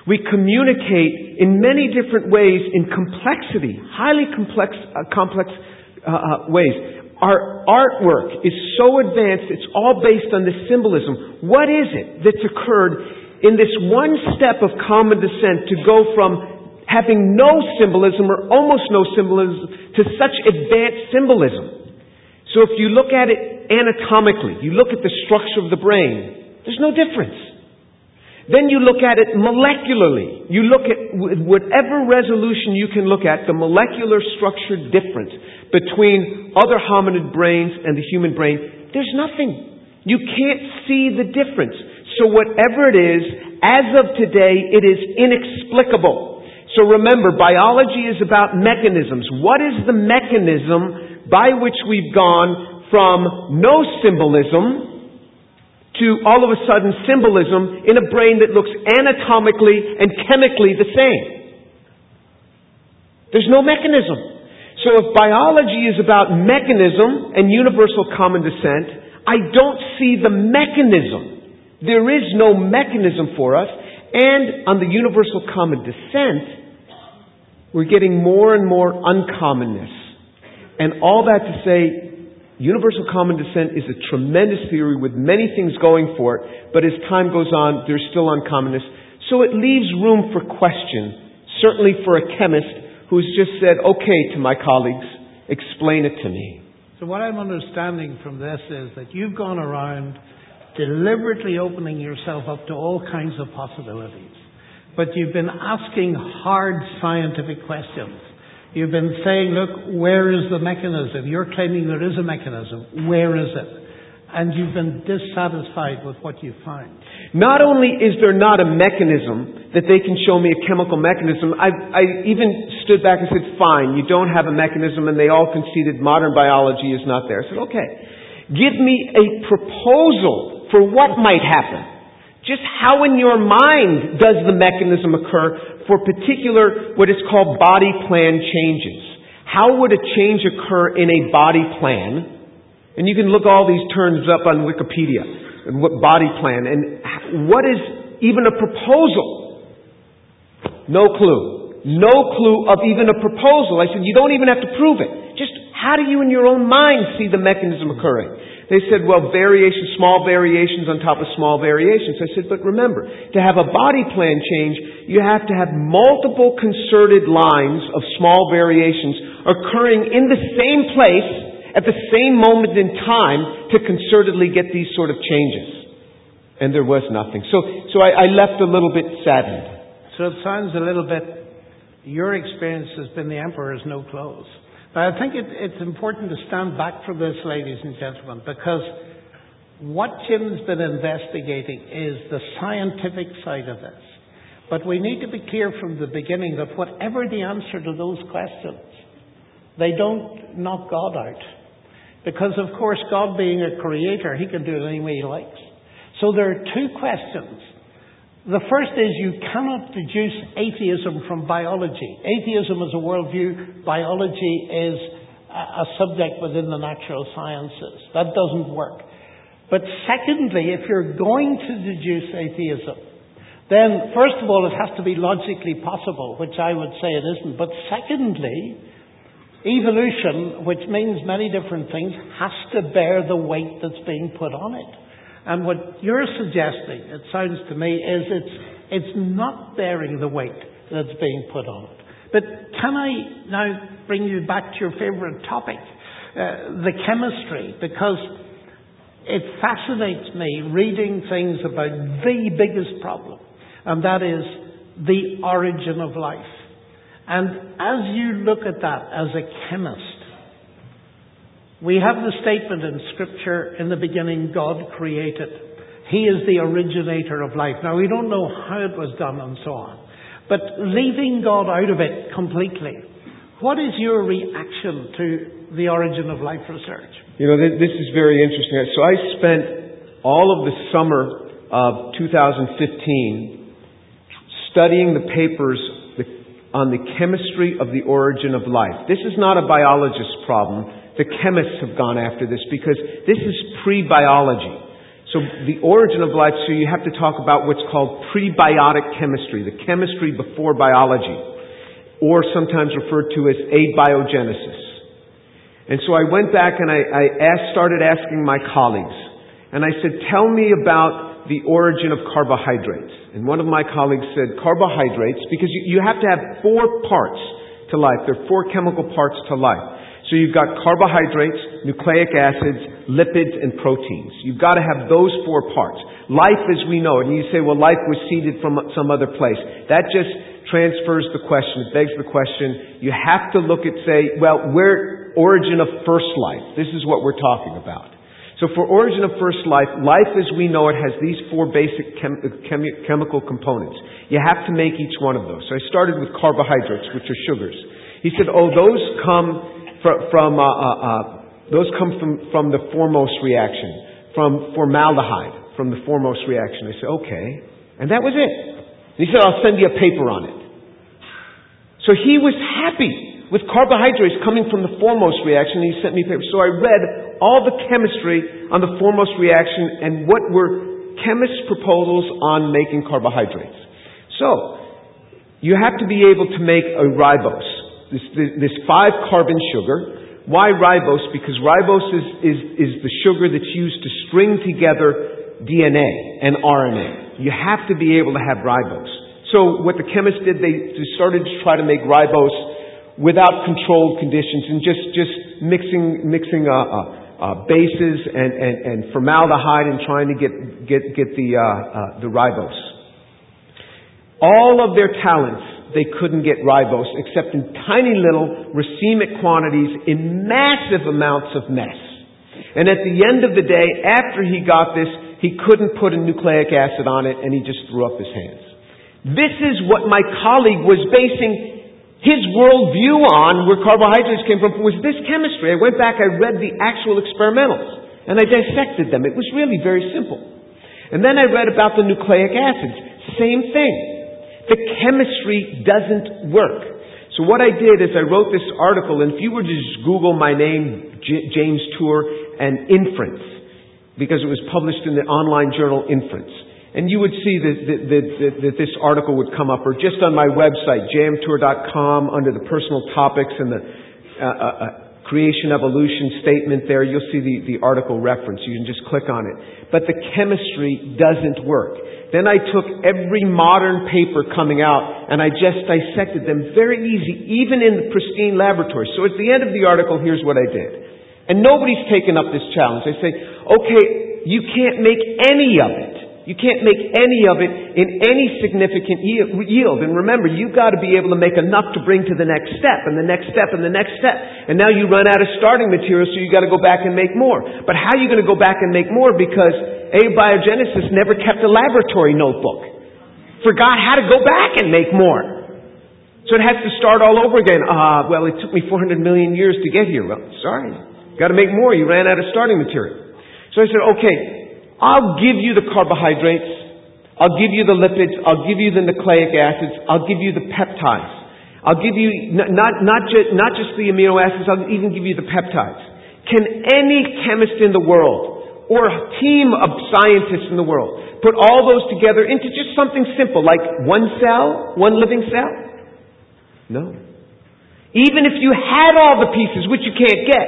We communicate in many different ways in complexity, highly complex, uh, complex uh, uh, ways. Our artwork is so advanced, it's all based on this symbolism. What is it that's occurred in this one step of common descent to go from having no symbolism or almost no symbolism to such advanced symbolism? So if you look at it anatomically, you look at the structure of the brain, there's no difference. Then you look at it molecularly. You look at whatever resolution you can look at, the molecular structure difference between other hominid brains and the human brain. There's nothing. You can't see the difference. So whatever it is, as of today, it is inexplicable. So remember, biology is about mechanisms. What is the mechanism by which we've gone from no symbolism to all of a sudden symbolism in a brain that looks anatomically and chemically the same. There's no mechanism. So if biology is about mechanism and universal common descent, I don't see the mechanism There is no mechanism for us. And on the universal common descent, we're getting more and more uncommonness. And all that to say, universal common descent is a tremendous theory with many things going for it, but as time goes on, there's still uncommonness. So it leaves room for question, certainly for a chemist who's just said, okay to my colleagues, explain it to me. So what I'm understanding from this is that you've gone around deliberately opening yourself up to all kinds of possibilities. But you've been asking hard scientific questions. You've been saying, look, where is the mechanism? You're claiming there is a mechanism. Where is it? And you've been dissatisfied with what you find. Not only is there not a mechanism that they can show me a chemical mechanism, I, I even stood back and said, fine, you don't have a mechanism, and they all conceded modern biology is not there. I said, okay. Give me a proposal for what might happen. Just how in your mind does the mechanism occur for particular, what is called body plan changes? How would a change occur in a body plan? And you can look all these terms up on Wikipedia. And what body plan and what is even a proposal? No clue. No clue of even a proposal. I said, you don't even have to prove it. Just how do you in your own mind see the mechanism occurring? They said, well, variations, small variations on top of small variations. I said, but remember, to have a body plan change, you have to have multiple concerted lines of small variations occurring in the same place at the same moment in time to concertedly get these sort of changes. And there was nothing. So, so I, I left a little bit saddened. So it sounds a little bit, your experience has been the emperor has no clothes. But I think it, it's important to stand back from this, ladies and gentlemen, because what Jim's been investigating is the scientific side of this. But we need to be clear from the beginning that whatever the answer to those questions, they don't knock God out. Because, of course, God being a creator, He can do it any way He likes. So there are two questions the first is you cannot deduce atheism from biology. Atheism is a worldview, biology is a subject within the natural sciences. That doesn't work. But secondly, if you're going to deduce atheism, then first of all it has to be logically possible, which I would say it isn't. But secondly, evolution, which means many different things, has to bear the weight that's being put on it. And what you're suggesting, it sounds to me, is it's, it's not bearing the weight that's being put on it. But can I now bring you back to your favorite topic, uh, the chemistry, because it fascinates me reading things about the biggest problem, and that is the origin of life. And as you look at that as a chemist, we have the statement in Scripture, in the beginning God created. He is the originator of life. Now we don't know how it was done and so on. But leaving God out of it completely, what is your reaction to the origin of life research? You know, this is very interesting. So I spent all of the summer of 2015 studying the papers on the chemistry of the origin of life. This is not a biologist's problem. The chemists have gone after this because this is pre-biology. So the origin of life, so you have to talk about what's called prebiotic chemistry, the chemistry before biology, or sometimes referred to as abiogenesis. And so I went back and I, I asked, started asking my colleagues, and I said, tell me about the origin of carbohydrates. And one of my colleagues said, carbohydrates, because you, you have to have four parts to life. There are four chemical parts to life. So you've got carbohydrates, nucleic acids, lipids, and proteins. You've got to have those four parts. Life as we know it. And you say, well, life was seeded from some other place. That just transfers the question. It begs the question. You have to look at, say, well, where origin of first life. This is what we're talking about. So for origin of first life, life as we know it has these four basic chem- chem- chemical components. You have to make each one of those. So I started with carbohydrates, which are sugars. He said, oh, those come from, uh, uh, uh, those come from, from the formose reaction, from formaldehyde, from the formose reaction. I said, okay. And that was it. And he said, I'll send you a paper on it. So he was happy with carbohydrates coming from the formose reaction, and he sent me a paper. So I read all the chemistry on the formose reaction and what were chemists' proposals on making carbohydrates. So, you have to be able to make a ribose, this, this five carbon sugar. Why ribose? Because ribose is, is, is the sugar that's used to string together DNA and RNA. You have to be able to have ribose. So what the chemists did, they started to try to make ribose without controlled conditions and just, just mixing, mixing uh, uh, uh, bases and, and, and formaldehyde and trying to get, get, get the, uh, uh, the ribose all of their talents, they couldn't get ribose except in tiny little racemic quantities in massive amounts of mess. And at the end of the day, after he got this, he couldn't put a nucleic acid on it and he just threw up his hands. This is what my colleague was basing his worldview on, where carbohydrates came from, was this chemistry. I went back, I read the actual experimentals, and I dissected them. It was really very simple. And then I read about the nucleic acids. Same thing. The chemistry doesn't work. So what I did is I wrote this article, and if you were to just Google my name, J- James Tour, and Inference, because it was published in the online journal Inference, and you would see that, that, that, that this article would come up, or just on my website, jmtour.com, under the personal topics and the uh, uh, uh, creation evolution statement there, you'll see the, the article reference. You can just click on it. But the chemistry doesn't work. Then I took every modern paper coming out and I just dissected them very easy, even in the pristine laboratory. So at the end of the article, here's what I did. And nobody's taken up this challenge. I say, okay, you can't make any of it. You can't make any of it in any significant yield. And remember, you've got to be able to make enough to bring to the next step, and the next step, and the next step. And now you run out of starting material, so you've got to go back and make more. But how are you going to go back and make more? Because Abiogenesis never kept a laboratory notebook. Forgot how to go back and make more. So it has to start all over again. Ah, uh, well, it took me 400 million years to get here. Well, sorry. Got to make more. You ran out of starting material. So I said, okay, I'll give you the carbohydrates. I'll give you the lipids. I'll give you the nucleic acids. I'll give you the peptides. I'll give you not, not, just, not just the amino acids, I'll even give you the peptides. Can any chemist in the world or a team of scientists in the world put all those together into just something simple like one cell, one living cell? No. Even if you had all the pieces, which you can't get,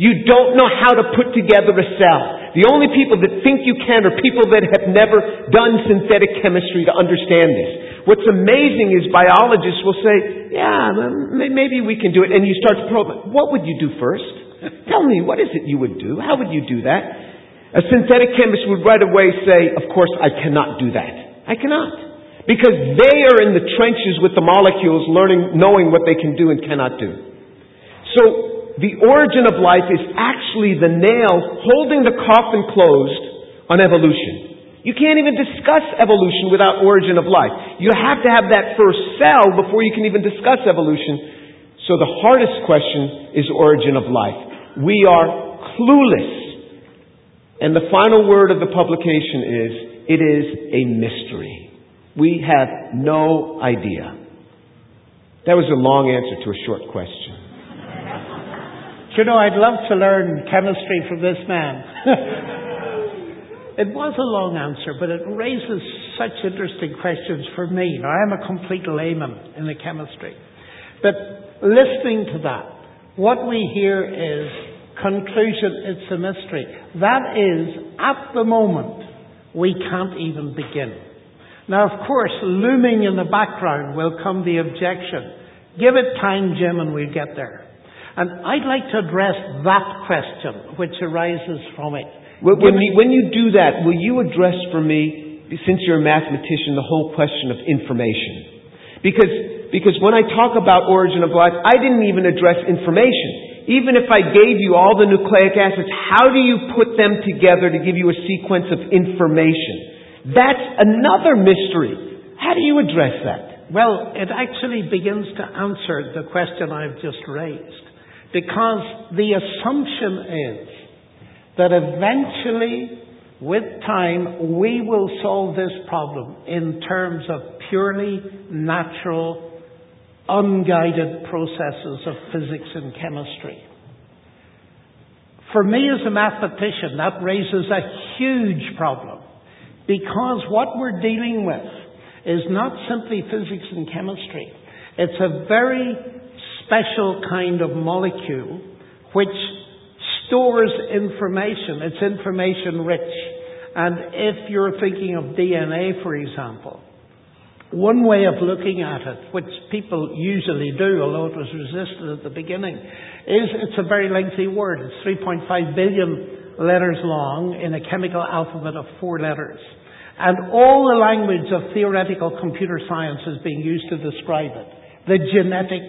you don't know how to put together a cell. The only people that think you can are people that have never done synthetic chemistry to understand this. What's amazing is biologists will say, yeah, maybe we can do it. And you start to probe, what would you do first? Tell me, what is it you would do? How would you do that? A synthetic chemist would right away say, of course, I cannot do that. I cannot. Because they are in the trenches with the molecules learning, knowing what they can do and cannot do. So the origin of life is actually the nail holding the coffin closed on evolution. You can't even discuss evolution without origin of life. You have to have that first cell before you can even discuss evolution. So the hardest question is origin of life. We are clueless. And the final word of the publication is, it is a mystery. We have no idea. That was a long answer to a short question you know, I'd love to learn chemistry from this man. it was a long answer, but it raises such interesting questions for me. Now, I'm a complete layman in the chemistry. But listening to that, what we hear is conclusion, it's a mystery. That is, at the moment, we can't even begin. Now, of course, looming in the background will come the objection. Give it time, Jim, and we'll get there. And I'd like to address that question which arises from it. When, you, when you do that, will you address for me, since you're a mathematician, the whole question of information? Because, because when I talk about origin of life, I didn't even address information. Even if I gave you all the nucleic acids, how do you put them together to give you a sequence of information? That's another mystery. How do you address that? Well, it actually begins to answer the question I've just raised. Because the assumption is that eventually, with time, we will solve this problem in terms of purely natural, unguided processes of physics and chemistry. For me as a mathematician, that raises a huge problem. Because what we're dealing with is not simply physics and chemistry. It's a very special kind of molecule which stores information. It's information rich. And if you're thinking of DNA, for example, one way of looking at it, which people usually do, although it was resisted at the beginning, is it's a very lengthy word. It's 3.5 billion letters long in a chemical alphabet of four letters. And all the language of theoretical computer science is being used to describe it. The genetic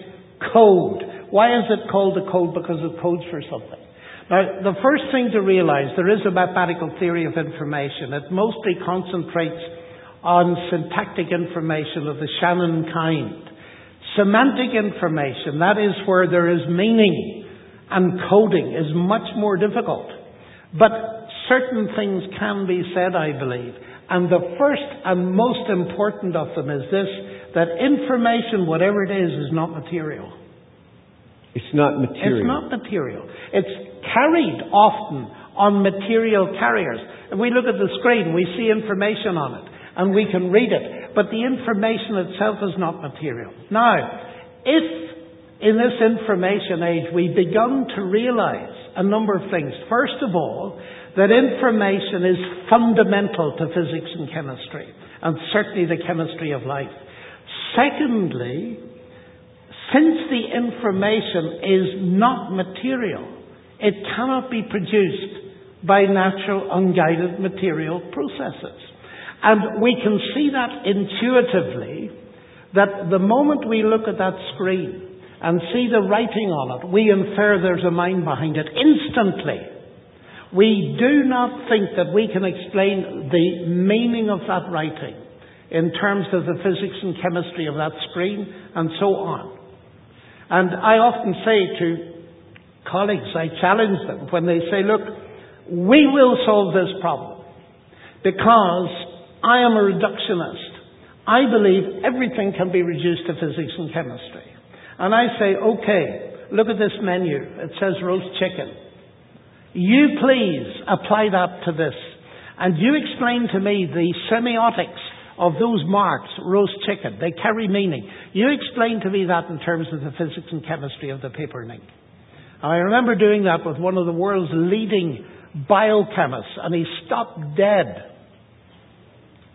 code. Why is it called a code? Because it codes for something. Now, the first thing to realize, there is a mathematical theory of information. It mostly concentrates on syntactic information of the Shannon kind. Semantic information, that is where there is meaning and coding, is much more difficult. But certain things can be said, I believe. And the first and most important of them is this that information, whatever it is, is not material. It's not material. It's not material. It's carried often on material carriers. If we look at the screen, we see information on it and we can read it. But the information itself is not material. Now, if in this information age we've begun to realize a number of things. First of all, that information is fundamental to physics and chemistry, and certainly the chemistry of life. Secondly, since the information is not material, it cannot be produced by natural unguided material processes. And we can see that intuitively that the moment we look at that screen and see the writing on it, we infer there's a mind behind it instantly. We do not think that we can explain the meaning of that writing in terms of the physics and chemistry of that screen and so on. And I often say to colleagues, I challenge them when they say, look, we will solve this problem because I am a reductionist. I believe everything can be reduced to physics and chemistry. And I say, okay, look at this menu. It says roast chicken. You please apply that to this. And you explain to me the semiotics of those marks, roast chicken. They carry meaning. You explain to me that in terms of the physics and chemistry of the paper and ink. I remember doing that with one of the world's leading biochemists, and he stopped dead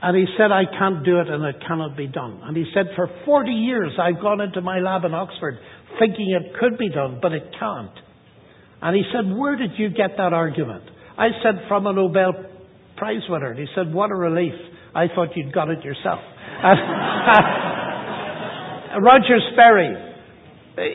and he said, I can't do it and it cannot be done. And he said, for 40 years I've gone into my lab in Oxford thinking it could be done, but it can't. And he said, where did you get that argument? I said, from a Nobel Prize winner. And he said, what a relief. I thought you'd got it yourself. Roger Sperry,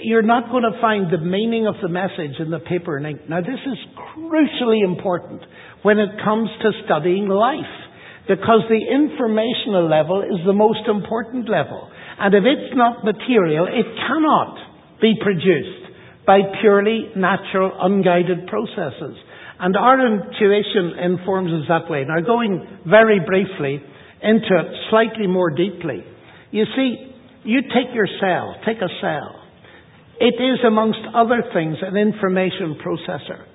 you're not going to find the meaning of the message in the paper and ink. Now this is crucially important when it comes to studying life. Because the informational level is the most important level. And if it's not material, it cannot be produced by purely natural, unguided processes. And our intuition informs us that way. Now, going very briefly into it slightly more deeply. You see, you take your cell, take a cell. It is, amongst other things, an information processor.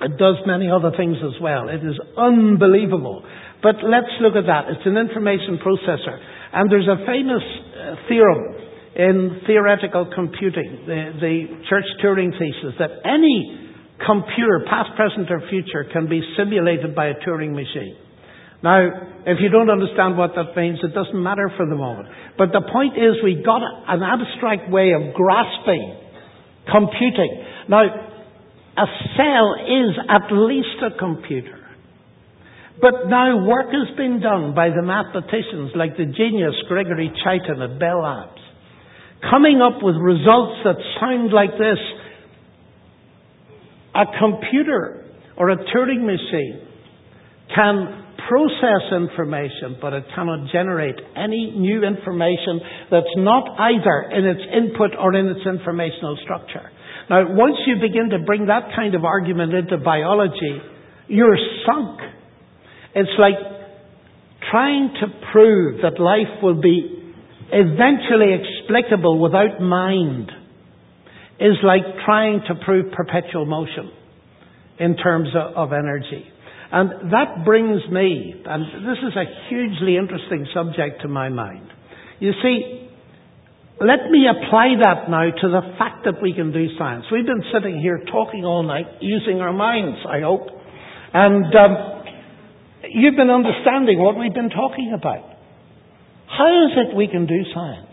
It does many other things as well. It is unbelievable but let's look at that. It's an information processor. And there's a famous uh, theorem in theoretical computing, the, the Church Turing thesis, that any computer, past, present, or future, can be simulated by a Turing machine. Now, if you don't understand what that means, it doesn't matter for the moment. But the point is, we got an abstract way of grasping computing. Now, a cell is at least a computer. But now work has been done by the mathematicians like the genius Gregory Chaitin at Bell Labs, coming up with results that sound like this. A computer or a Turing machine can process information, but it cannot generate any new information that's not either in its input or in its informational structure. Now, once you begin to bring that kind of argument into biology, you're sunk it's like trying to prove that life will be eventually explicable without mind is like trying to prove perpetual motion in terms of, of energy. And that brings me, and this is a hugely interesting subject to my mind. You see, let me apply that now to the fact that we can do science. We've been sitting here talking all night using our minds, I hope. And um, you've been understanding what we've been talking about. How is it we can do science?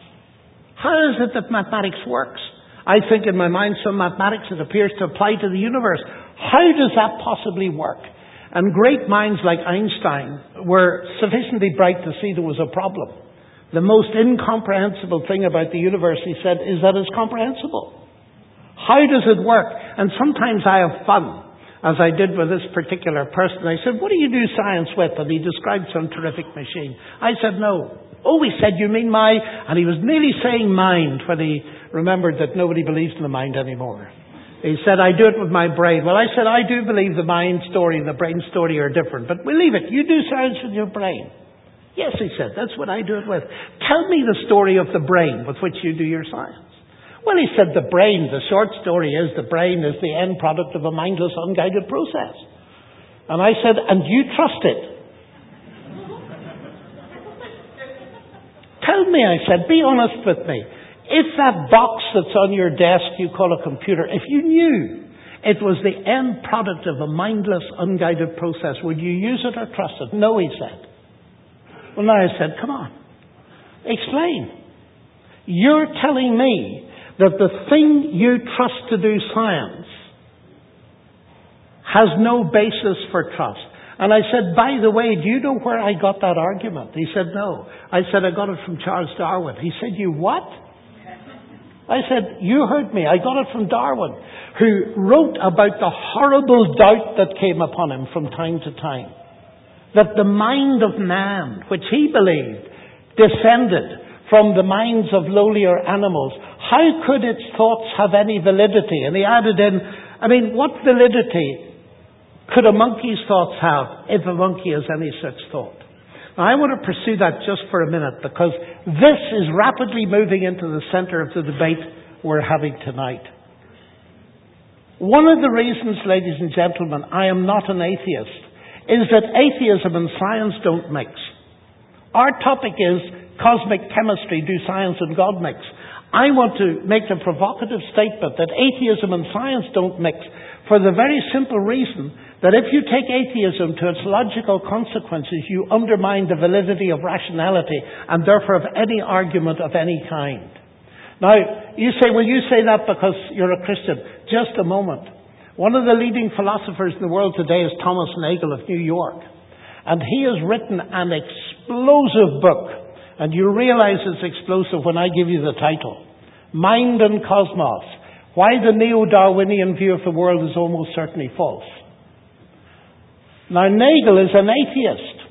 How is it that mathematics works? I think in my mind some mathematics that appears to apply to the universe. How does that possibly work? And great minds like Einstein were sufficiently bright to see there was a problem. The most incomprehensible thing about the universe, he said, is that it's comprehensible. How does it work? And sometimes I have fun, as I did with this particular person. I said, What do you do science with? And he described some terrific machine. I said, No. Oh, he said, You mean my. And he was nearly saying mind when he remembered that nobody believes in the mind anymore. He said, I do it with my brain. Well, I said, I do believe the mind story and the brain story are different, but we leave it. You do science with your brain. Yes, he said, that's what I do it with. Tell me the story of the brain with which you do your science. Well, he said, the brain, the short story is the brain is the end product of a mindless, unguided process. And I said, and you trust it. Tell me, I said, be honest with me. If that box that's on your desk you call a computer, if you knew it was the end product of a mindless, unguided process, would you use it or trust it? No, he said. Well, now I said, come on. Explain. You're telling me that the thing you trust to do science has no basis for trust. And I said, by the way, do you know where I got that argument? He said, no. I said, I got it from Charles Darwin. He said, you what? I said, you heard me. I got it from Darwin, who wrote about the horrible doubt that came upon him from time to time. That the mind of man, which he believed, descended from the minds of lowlier animals. How could its thoughts have any validity? And he added in, I mean, what validity could a monkey's thoughts have if a monkey has any such thought? Now, I want to pursue that just for a minute because this is rapidly moving into the center of the debate we're having tonight. One of the reasons, ladies and gentlemen, I am not an atheist is that atheism and science don't mix. Our topic is cosmic chemistry, do science and God mix? I want to make the provocative statement that atheism and science don't mix for the very simple reason that if you take atheism to its logical consequences, you undermine the validity of rationality and therefore of any argument of any kind. Now, you say, well, you say that because you're a Christian. Just a moment. One of the leading philosophers in the world today is Thomas Nagel of New York. And he has written an explosive book and you realize it's explosive when I give you the title. Mind and Cosmos. Why the neo-Darwinian view of the world is almost certainly false. Now Nagel is an atheist.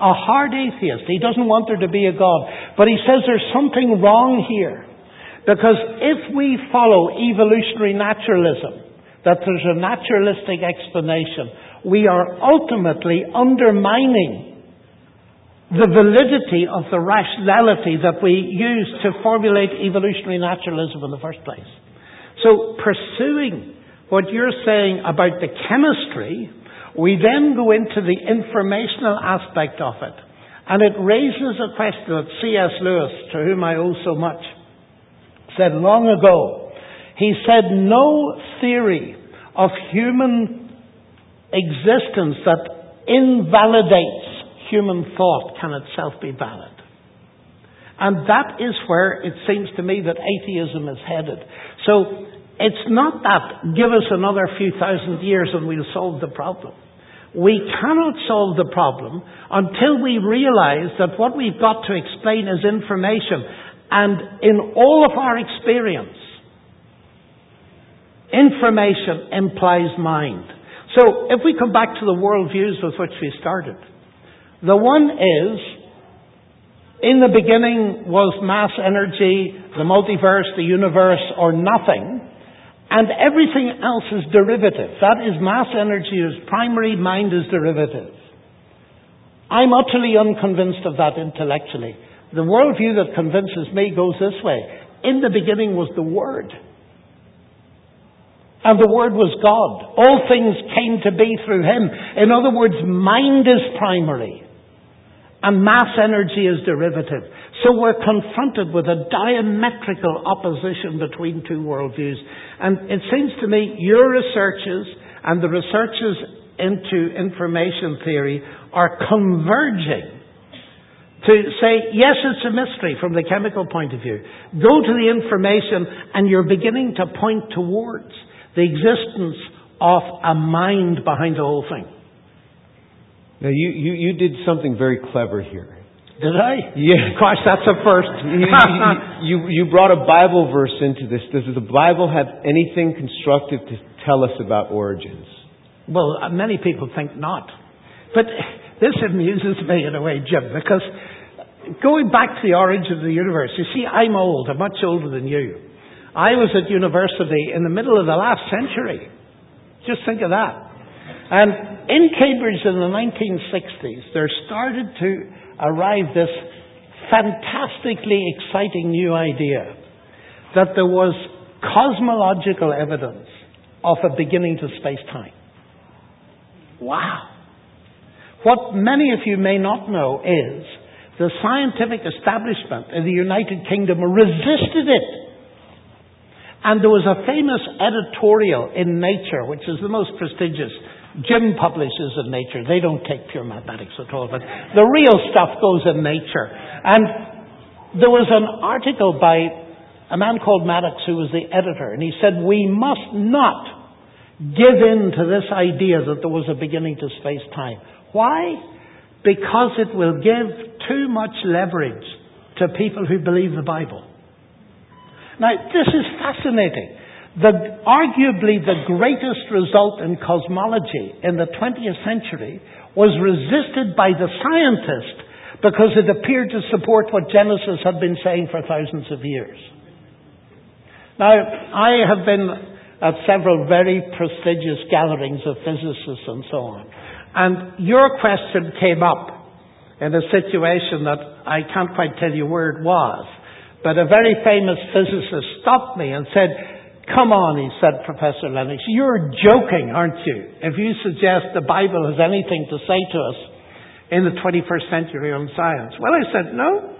A hard atheist. He doesn't want there to be a God. But he says there's something wrong here. Because if we follow evolutionary naturalism, that there's a naturalistic explanation, we are ultimately undermining the validity of the rationality that we use to formulate evolutionary naturalism in the first place. So, pursuing what you're saying about the chemistry, we then go into the informational aspect of it. And it raises a question that C.S. Lewis, to whom I owe so much, said long ago. He said, No theory of human existence that invalidates human thought can itself be valid. And that is where it seems to me that atheism is headed. So it's not that give us another few thousand years and we'll solve the problem. We cannot solve the problem until we realize that what we've got to explain is information. And in all of our experience, information implies mind. So if we come back to the worldviews with which we started, the one is, in the beginning was mass energy, the multiverse, the universe, or nothing, and everything else is derivative. That is, mass energy is primary, mind is derivative. I'm utterly unconvinced of that intellectually. The worldview that convinces me goes this way. In the beginning was the Word. And the Word was God. All things came to be through Him. In other words, mind is primary. And mass energy is derivative. So we're confronted with a diametrical opposition between two worldviews. And it seems to me your researches and the researches into information theory are converging to say, yes, it's a mystery from the chemical point of view. Go to the information and you're beginning to point towards the existence of a mind behind the whole thing. Now, you, you, you did something very clever here. Did I? Yeah. Course, that's a first. you, you, you brought a Bible verse into this. Does the Bible have anything constructive to tell us about origins? Well, uh, many people think not. But this amuses me in a way, Jim, because going back to the origin of the universe, you see, I'm old. I'm much older than you. I was at university in the middle of the last century. Just think of that. And in Cambridge in the 1960s, there started to arrive this fantastically exciting new idea that there was cosmological evidence of a beginning to space-time. Wow. What many of you may not know is the scientific establishment in the United Kingdom resisted it. And there was a famous editorial in Nature, which is the most prestigious. Jim publishes in Nature. They don't take pure mathematics at all, but the real stuff goes in Nature. And there was an article by a man called Maddox who was the editor, and he said, We must not give in to this idea that there was a beginning to space time. Why? Because it will give too much leverage to people who believe the Bible. Now, this is fascinating. The, arguably the greatest result in cosmology in the 20th century was resisted by the scientist because it appeared to support what Genesis had been saying for thousands of years. Now, I have been at several very prestigious gatherings of physicists and so on. And your question came up in a situation that I can't quite tell you where it was. But a very famous physicist stopped me and said, Come on, he said, Professor Lennox, you're joking, aren't you? If you suggest the Bible has anything to say to us in the 21st century on science. Well, I said, no.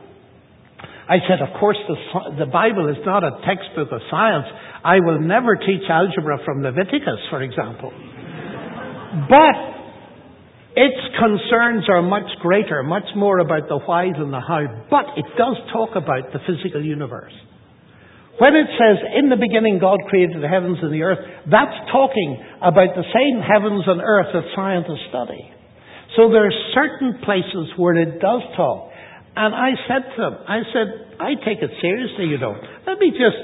I said, of course, the, the Bible is not a textbook of science. I will never teach algebra from Leviticus, for example. But its concerns are much greater, much more about the whys and the how, but it does talk about the physical universe. When it says, in the beginning God created the heavens and the earth, that's talking about the same heavens and earth that scientists study. So there are certain places where it does talk. And I said to them, I said, I take it seriously, you know. Let me just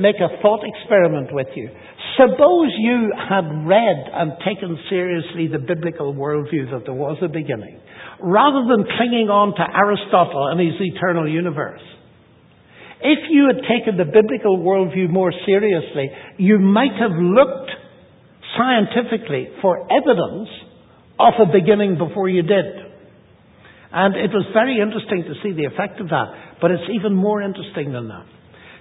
make a thought experiment with you. Suppose you had read and taken seriously the biblical worldview that there was a beginning, rather than clinging on to Aristotle and his eternal universe. If you had taken the biblical worldview more seriously, you might have looked scientifically for evidence of a beginning before you did. And it was very interesting to see the effect of that, but it's even more interesting than that.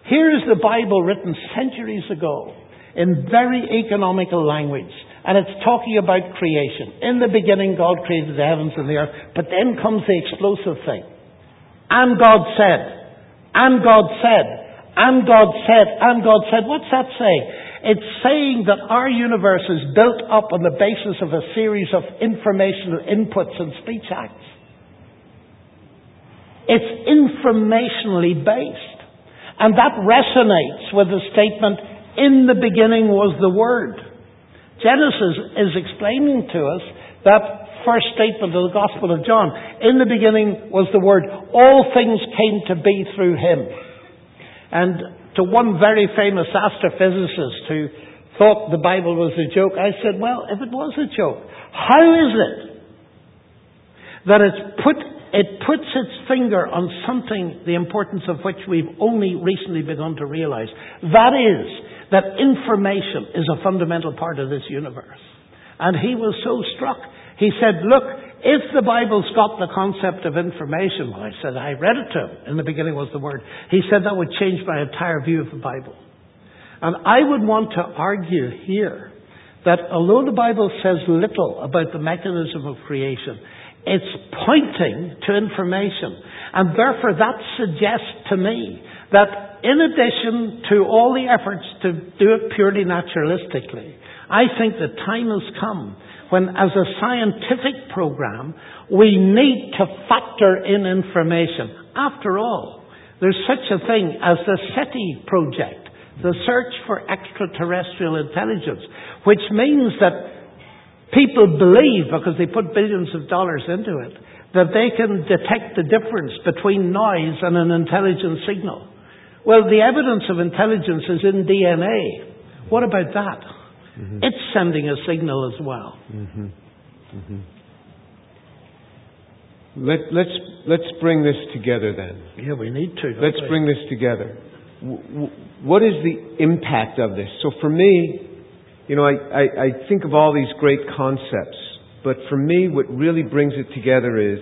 Here is the Bible written centuries ago in very economical language. And it's talking about creation. In the beginning, God created the heavens and the earth. But then comes the explosive thing. And God said, and God said, and God said, and God said. What's that saying? It's saying that our universe is built up on the basis of a series of informational inputs and speech acts. It's informationally based. And that resonates with the statement, in the beginning was the Word. Genesis is explaining to us that first statement of the Gospel of John. In the beginning was the Word. All things came to be through Him. And to one very famous astrophysicist who thought the Bible was a joke, I said, well, if it was a joke, how is it that it's put, it puts its finger on something the importance of which we've only recently begun to realize? That is, that information is a fundamental part of this universe. And he was so struck. He said, look, if the Bible's got the concept of information, well, I said, I read it to him. In the beginning was the word. He said that would change my entire view of the Bible. And I would want to argue here that although the Bible says little about the mechanism of creation, it's pointing to information. And therefore that suggests to me that in addition to all the efforts to do it purely naturalistically, I think the time has come when as a scientific program, we need to factor in information. After all, there's such a thing as the SETI project, the search for extraterrestrial intelligence, which means that people believe, because they put billions of dollars into it, that they can detect the difference between noise and an intelligent signal. Well, the evidence of intelligence is in DNA. What about that? Mm-hmm. It's sending a signal as well. Mm-hmm. Mm-hmm. Let, let's, let's bring this together then. Yeah, we need to. Let's we? bring this together. What is the impact of this? So for me, you know, I, I, I think of all these great concepts, but for me, what really brings it together is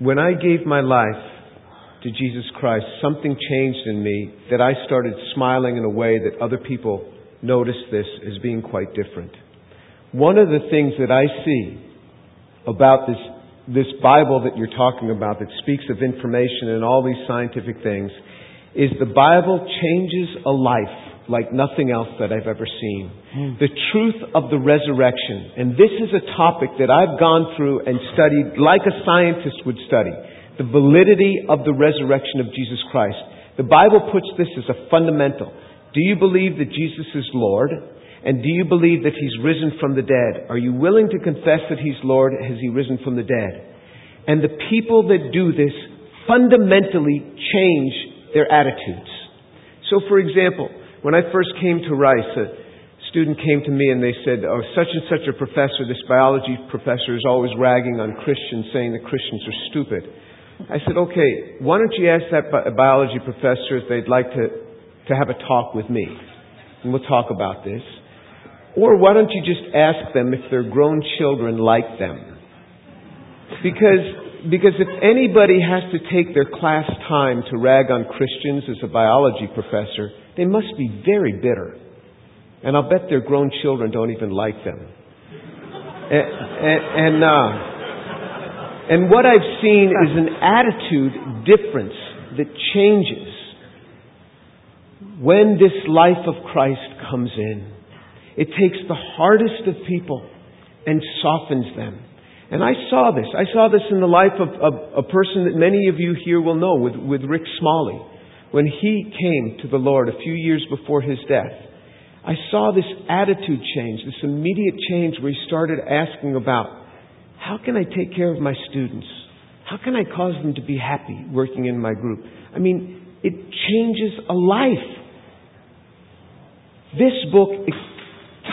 when I gave my life to Jesus Christ, something changed in me that I started smiling in a way that other people notice this as being quite different. One of the things that I see about this, this Bible that you're talking about that speaks of information and all these scientific things is the Bible changes a life like nothing else that I've ever seen. Mm. The truth of the resurrection. And this is a topic that I've gone through and studied like a scientist would study. The validity of the resurrection of Jesus Christ. The Bible puts this as a fundamental. Do you believe that Jesus is Lord? And do you believe that He's risen from the dead? Are you willing to confess that He's Lord? Has He risen from the dead? And the people that do this fundamentally change their attitudes. So, for example, when I first came to Rice, a student came to me and they said, Oh, such and such a professor, this biology professor, is always ragging on Christians, saying that Christians are stupid. I said, Okay, why don't you ask that biology professor if they'd like to to have a talk with me. And we'll talk about this. Or why don't you just ask them if their grown children like them? Because, because if anybody has to take their class time to rag on Christians as a biology professor, they must be very bitter. And I'll bet their grown children don't even like them. And, and, and, uh, and what I've seen is an attitude difference that changes when this life of Christ comes in, it takes the hardest of people and softens them. And I saw this. I saw this in the life of, of a person that many of you here will know, with, with Rick Smalley. When he came to the Lord a few years before his death, I saw this attitude change, this immediate change where he started asking about, how can I take care of my students? How can I cause them to be happy working in my group? I mean, it changes a life. This book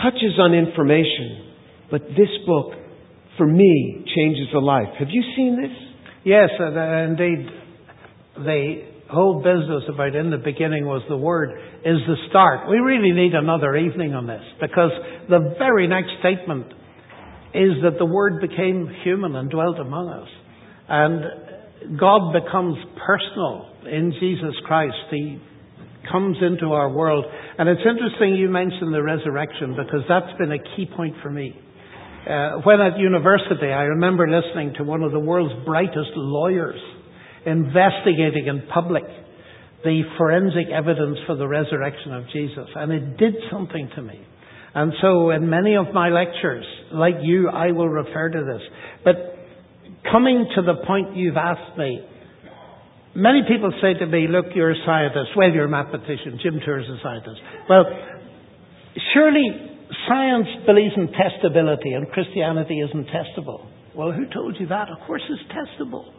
touches on information, but this book, for me, changes a life. Have you seen this? Yes, uh, indeed. The whole business about in the beginning was the Word is the start. We really need another evening on this because the very next statement is that the Word became human and dwelt among us. And God becomes personal in Jesus Christ. He comes into our world. And it's interesting you mentioned the resurrection because that's been a key point for me. Uh, when at university, I remember listening to one of the world's brightest lawyers investigating in public the forensic evidence for the resurrection of Jesus. And it did something to me. And so in many of my lectures, like you, I will refer to this. But coming to the point you've asked me, Many people say to me, look, you're a scientist. Well, you're a mathematician. Jim Tour is a scientist. Well, surely science believes in testability and Christianity isn't testable. Well, who told you that? Of course it's testable.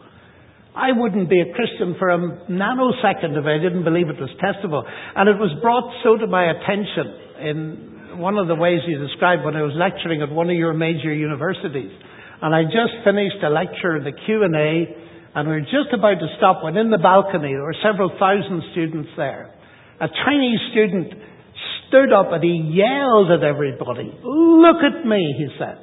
I wouldn't be a Christian for a nanosecond if I didn't believe it was testable. And it was brought so to my attention in one of the ways you described when I was lecturing at one of your major universities. And I just finished a lecture, the Q&A, and we were just about to stop when in the balcony there were several thousand students there. A Chinese student stood up and he yelled at everybody, Look at me, he said.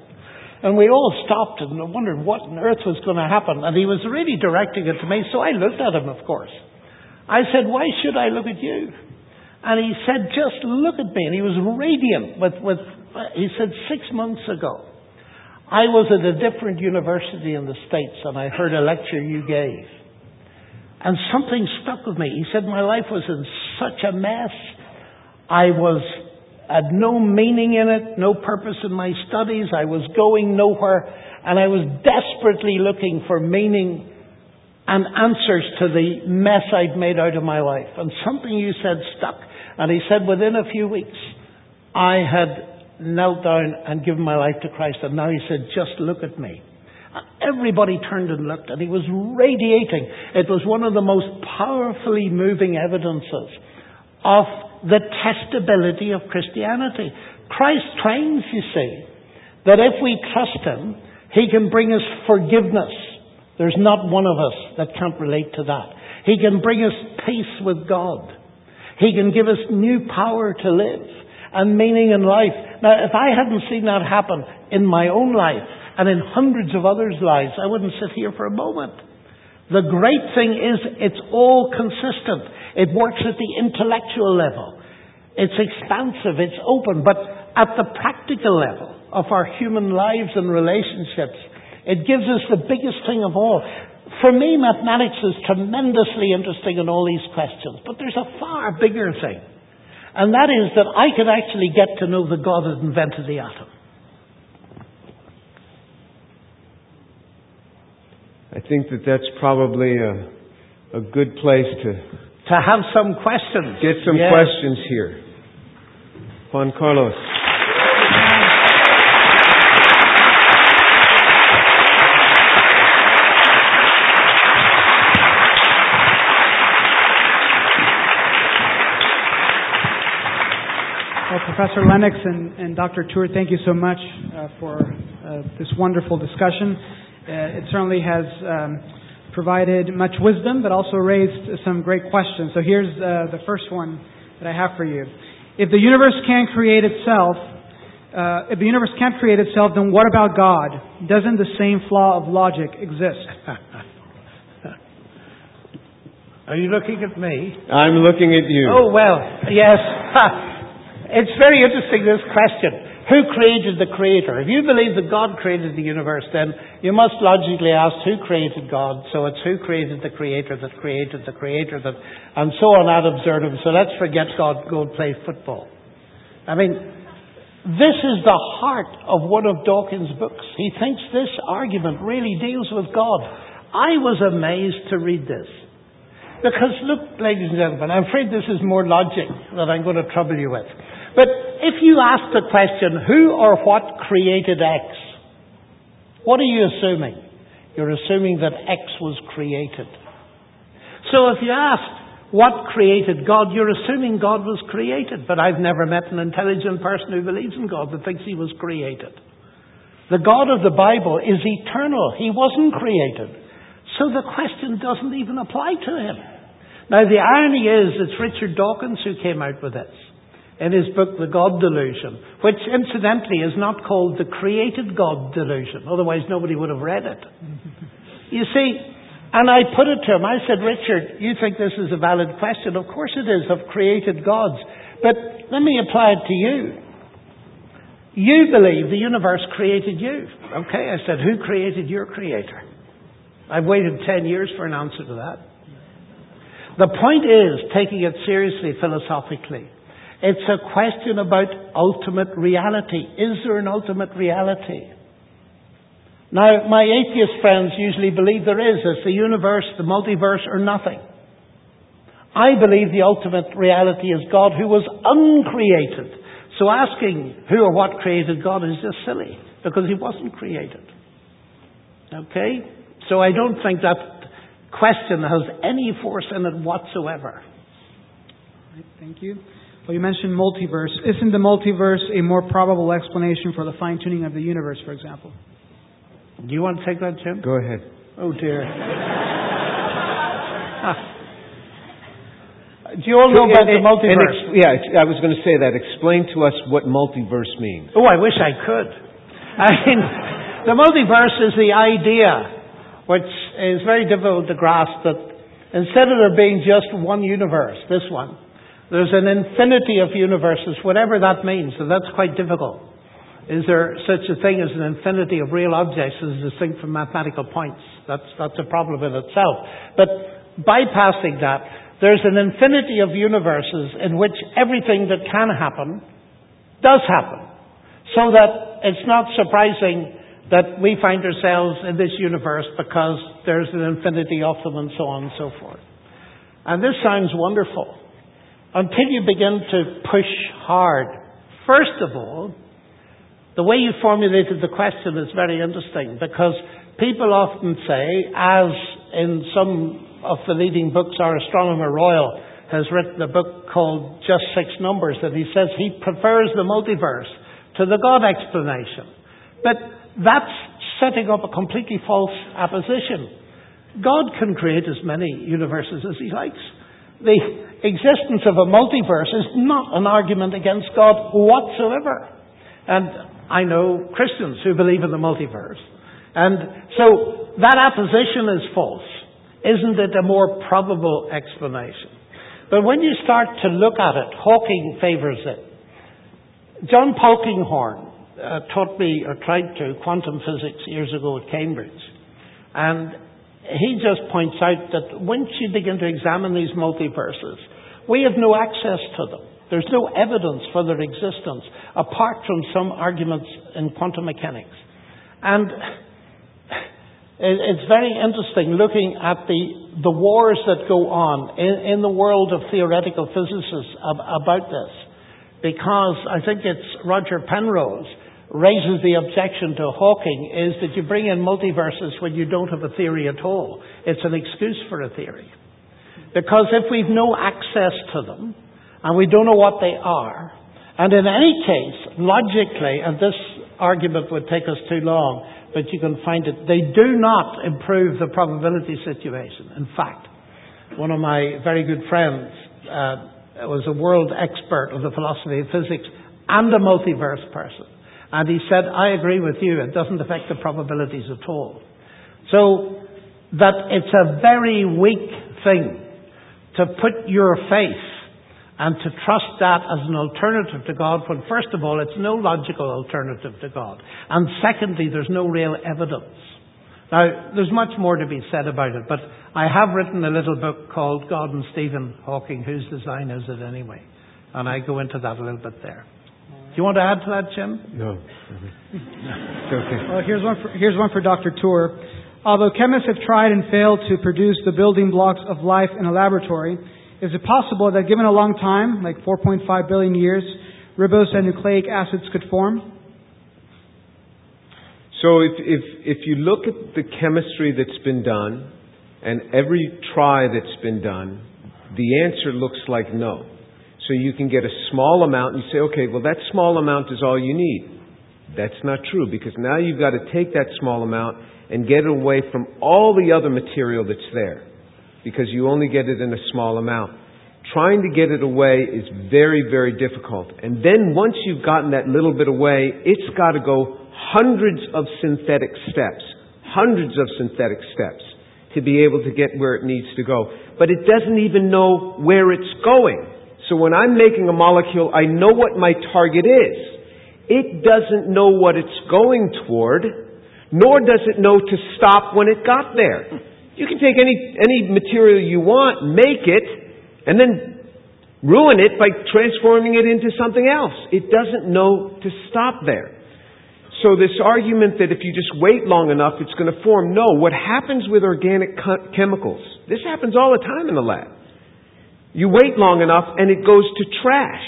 And we all stopped and wondered what on earth was going to happen. And he was really directing it to me, so I looked at him, of course. I said, Why should I look at you? And he said, just look at me. And he was radiant with, with he said, six months ago, I was at a different university in the States and I heard a lecture you gave. And something stuck with me. He said, my life was in such a mess. I was, had no meaning in it, no purpose in my studies. I was going nowhere and I was desperately looking for meaning and answers to the mess I'd made out of my life. And something you said stuck. And he said, within a few weeks, I had knelt down and given my life to Christ. And now he said, just look at me. Everybody turned and looked, and he was radiating. It was one of the most powerfully moving evidences of the testability of Christianity. Christ claims, you see, that if we trust him, he can bring us forgiveness. There's not one of us that can't relate to that. He can bring us peace with God. He can give us new power to live and meaning in life. Now, if I hadn't seen that happen in my own life and in hundreds of others' lives, I wouldn't sit here for a moment. The great thing is it's all consistent. It works at the intellectual level. It's expansive, it's open, but at the practical level of our human lives and relationships, it gives us the biggest thing of all. For me, mathematics is tremendously interesting in all these questions, but there's a far bigger thing. And that is that I could actually get to know the God that invented the atom. I think that that's probably a, a good place to to have some questions. Get some yes. questions here. Juan Carlos. Well, Professor Lennox and, and Dr. Tour, thank you so much uh, for uh, this wonderful discussion. Uh, it certainly has um, provided much wisdom, but also raised some great questions. So here's uh, the first one that I have for you. If the universe can't create itself, uh, if the universe can't create itself, then what about God? Doesn't the same flaw of logic exist? Are you looking at me? I'm looking at you. Oh, well, yes. It's very interesting, this question. Who created the creator? If you believe that God created the universe, then you must logically ask who created God. So it's who created the creator that created the creator that, and so on ad absurdum. So let's forget God, go and play football. I mean, this is the heart of one of Dawkins' books. He thinks this argument really deals with God. I was amazed to read this. Because look, ladies and gentlemen, I'm afraid this is more logic that I'm going to trouble you with. But if you ask the question, who or what created X? What are you assuming? You're assuming that X was created. So if you ask, what created God? You're assuming God was created. But I've never met an intelligent person who believes in God that thinks he was created. The God of the Bible is eternal. He wasn't created. So the question doesn't even apply to him. Now the irony is it's Richard Dawkins who came out with this in his book, The God Delusion, which incidentally is not called the Created God Delusion. Otherwise, nobody would have read it. you see, and I put it to him. I said, Richard, you think this is a valid question? Of course it is, of created gods. But let me apply it to you. You believe the universe created you. Okay, I said, who created your creator? I've waited 10 years for an answer to that. The point is, taking it seriously philosophically, it's a question about ultimate reality. Is there an ultimate reality? Now, my atheist friends usually believe there is. It's the universe, the multiverse, or nothing. I believe the ultimate reality is God who was uncreated. So asking who or what created God is just silly because he wasn't created. Okay? So I don't think that question has any force in it whatsoever. Right, thank you. Well, you mentioned multiverse. Isn't the multiverse a more probable explanation for the fine tuning of the universe, for example? Do you want to take that, Jim? Go ahead. Oh, dear. Do you all know about the multiverse? yeah, I was going to say that. Explain to us what multiverse means. Oh, I wish I could. I mean, the multiverse is the idea, which is very difficult to grasp, that instead of there being just one universe, this one, There's an infinity of universes, whatever that means, and that's quite difficult. Is there such a thing as an infinity of real objects as distinct from mathematical points? That's, that's a problem in itself. But bypassing that, there's an infinity of universes in which everything that can happen does happen. So that it's not surprising that we find ourselves in this universe because there's an infinity of them and so on and so forth. And this sounds wonderful until you begin to push hard. First of all, the way you formulated the question is very interesting because people often say, as in some of the leading books, our astronomer royal has written a book called Just Six Numbers, that he says he prefers the multiverse to the God explanation. But that's setting up a completely false opposition. God can create as many universes as he likes. The existence of a multiverse is not an argument against God whatsoever. And I know Christians who believe in the multiverse. And so that opposition is false. Isn't it a more probable explanation? But when you start to look at it, Hawking favours it. John Polkinghorne uh, taught me, or tried to, quantum physics years ago at Cambridge. And he just points out that once you begin to examine these multiverses, we have no access to them. There's no evidence for their existence apart from some arguments in quantum mechanics. And it's very interesting looking at the, the wars that go on in, in the world of theoretical physicists about this. Because I think it's Roger Penrose raises the objection to Hawking is that you bring in multiverses when you don't have a theory at all. It's an excuse for a theory. Because if we've no access to them, and we don't know what they are, and in any case, logically, and this argument would take us too long, but you can find it, they do not improve the probability situation. In fact, one of my very good friends uh, was a world expert of the philosophy of physics and a multiverse person. And he said, I agree with you, it doesn't affect the probabilities at all. So, that it's a very weak thing to put your faith and to trust that as an alternative to God when, first of all, it's no logical alternative to God. And secondly, there's no real evidence. Now, there's much more to be said about it, but I have written a little book called God and Stephen Hawking, whose design is it anyway? And I go into that a little bit there. Do you want to add to that, Jim? No. okay. Well, here's one for, here's one for Dr. Tour. Although chemists have tried and failed to produce the building blocks of life in a laboratory, is it possible that given a long time, like 4.5 billion years, ribose and nucleic acids could form? So if, if, if you look at the chemistry that's been done and every try that's been done, the answer looks like no. So you can get a small amount and say, okay, well, that small amount is all you need. That's not true because now you've got to take that small amount and get it away from all the other material that's there because you only get it in a small amount. Trying to get it away is very, very difficult. And then once you've gotten that little bit away, it's got to go hundreds of synthetic steps, hundreds of synthetic steps to be able to get where it needs to go. But it doesn't even know where it's going. So when I'm making a molecule, I know what my target is. It doesn't know what it's going toward, nor does it know to stop when it got there. You can take any, any material you want, make it, and then ruin it by transforming it into something else. It doesn't know to stop there. So this argument that if you just wait long enough, it's going to form, no. What happens with organic chemicals, this happens all the time in the lab. You wait long enough and it goes to trash.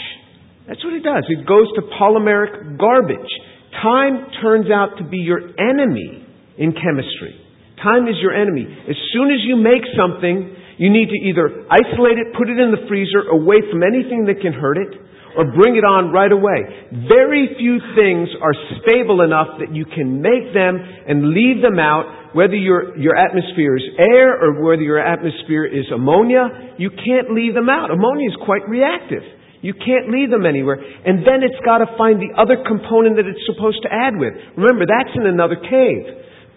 That's what it does. It goes to polymeric garbage. Time turns out to be your enemy in chemistry. Time is your enemy. As soon as you make something, you need to either isolate it, put it in the freezer, away from anything that can hurt it, or bring it on right away. Very few things are stable enough that you can make them and leave them out whether your, your atmosphere is air or whether your atmosphere is ammonia, you can't leave them out. Ammonia is quite reactive. You can't leave them anywhere. And then it's got to find the other component that it's supposed to add with. Remember, that's in another cave.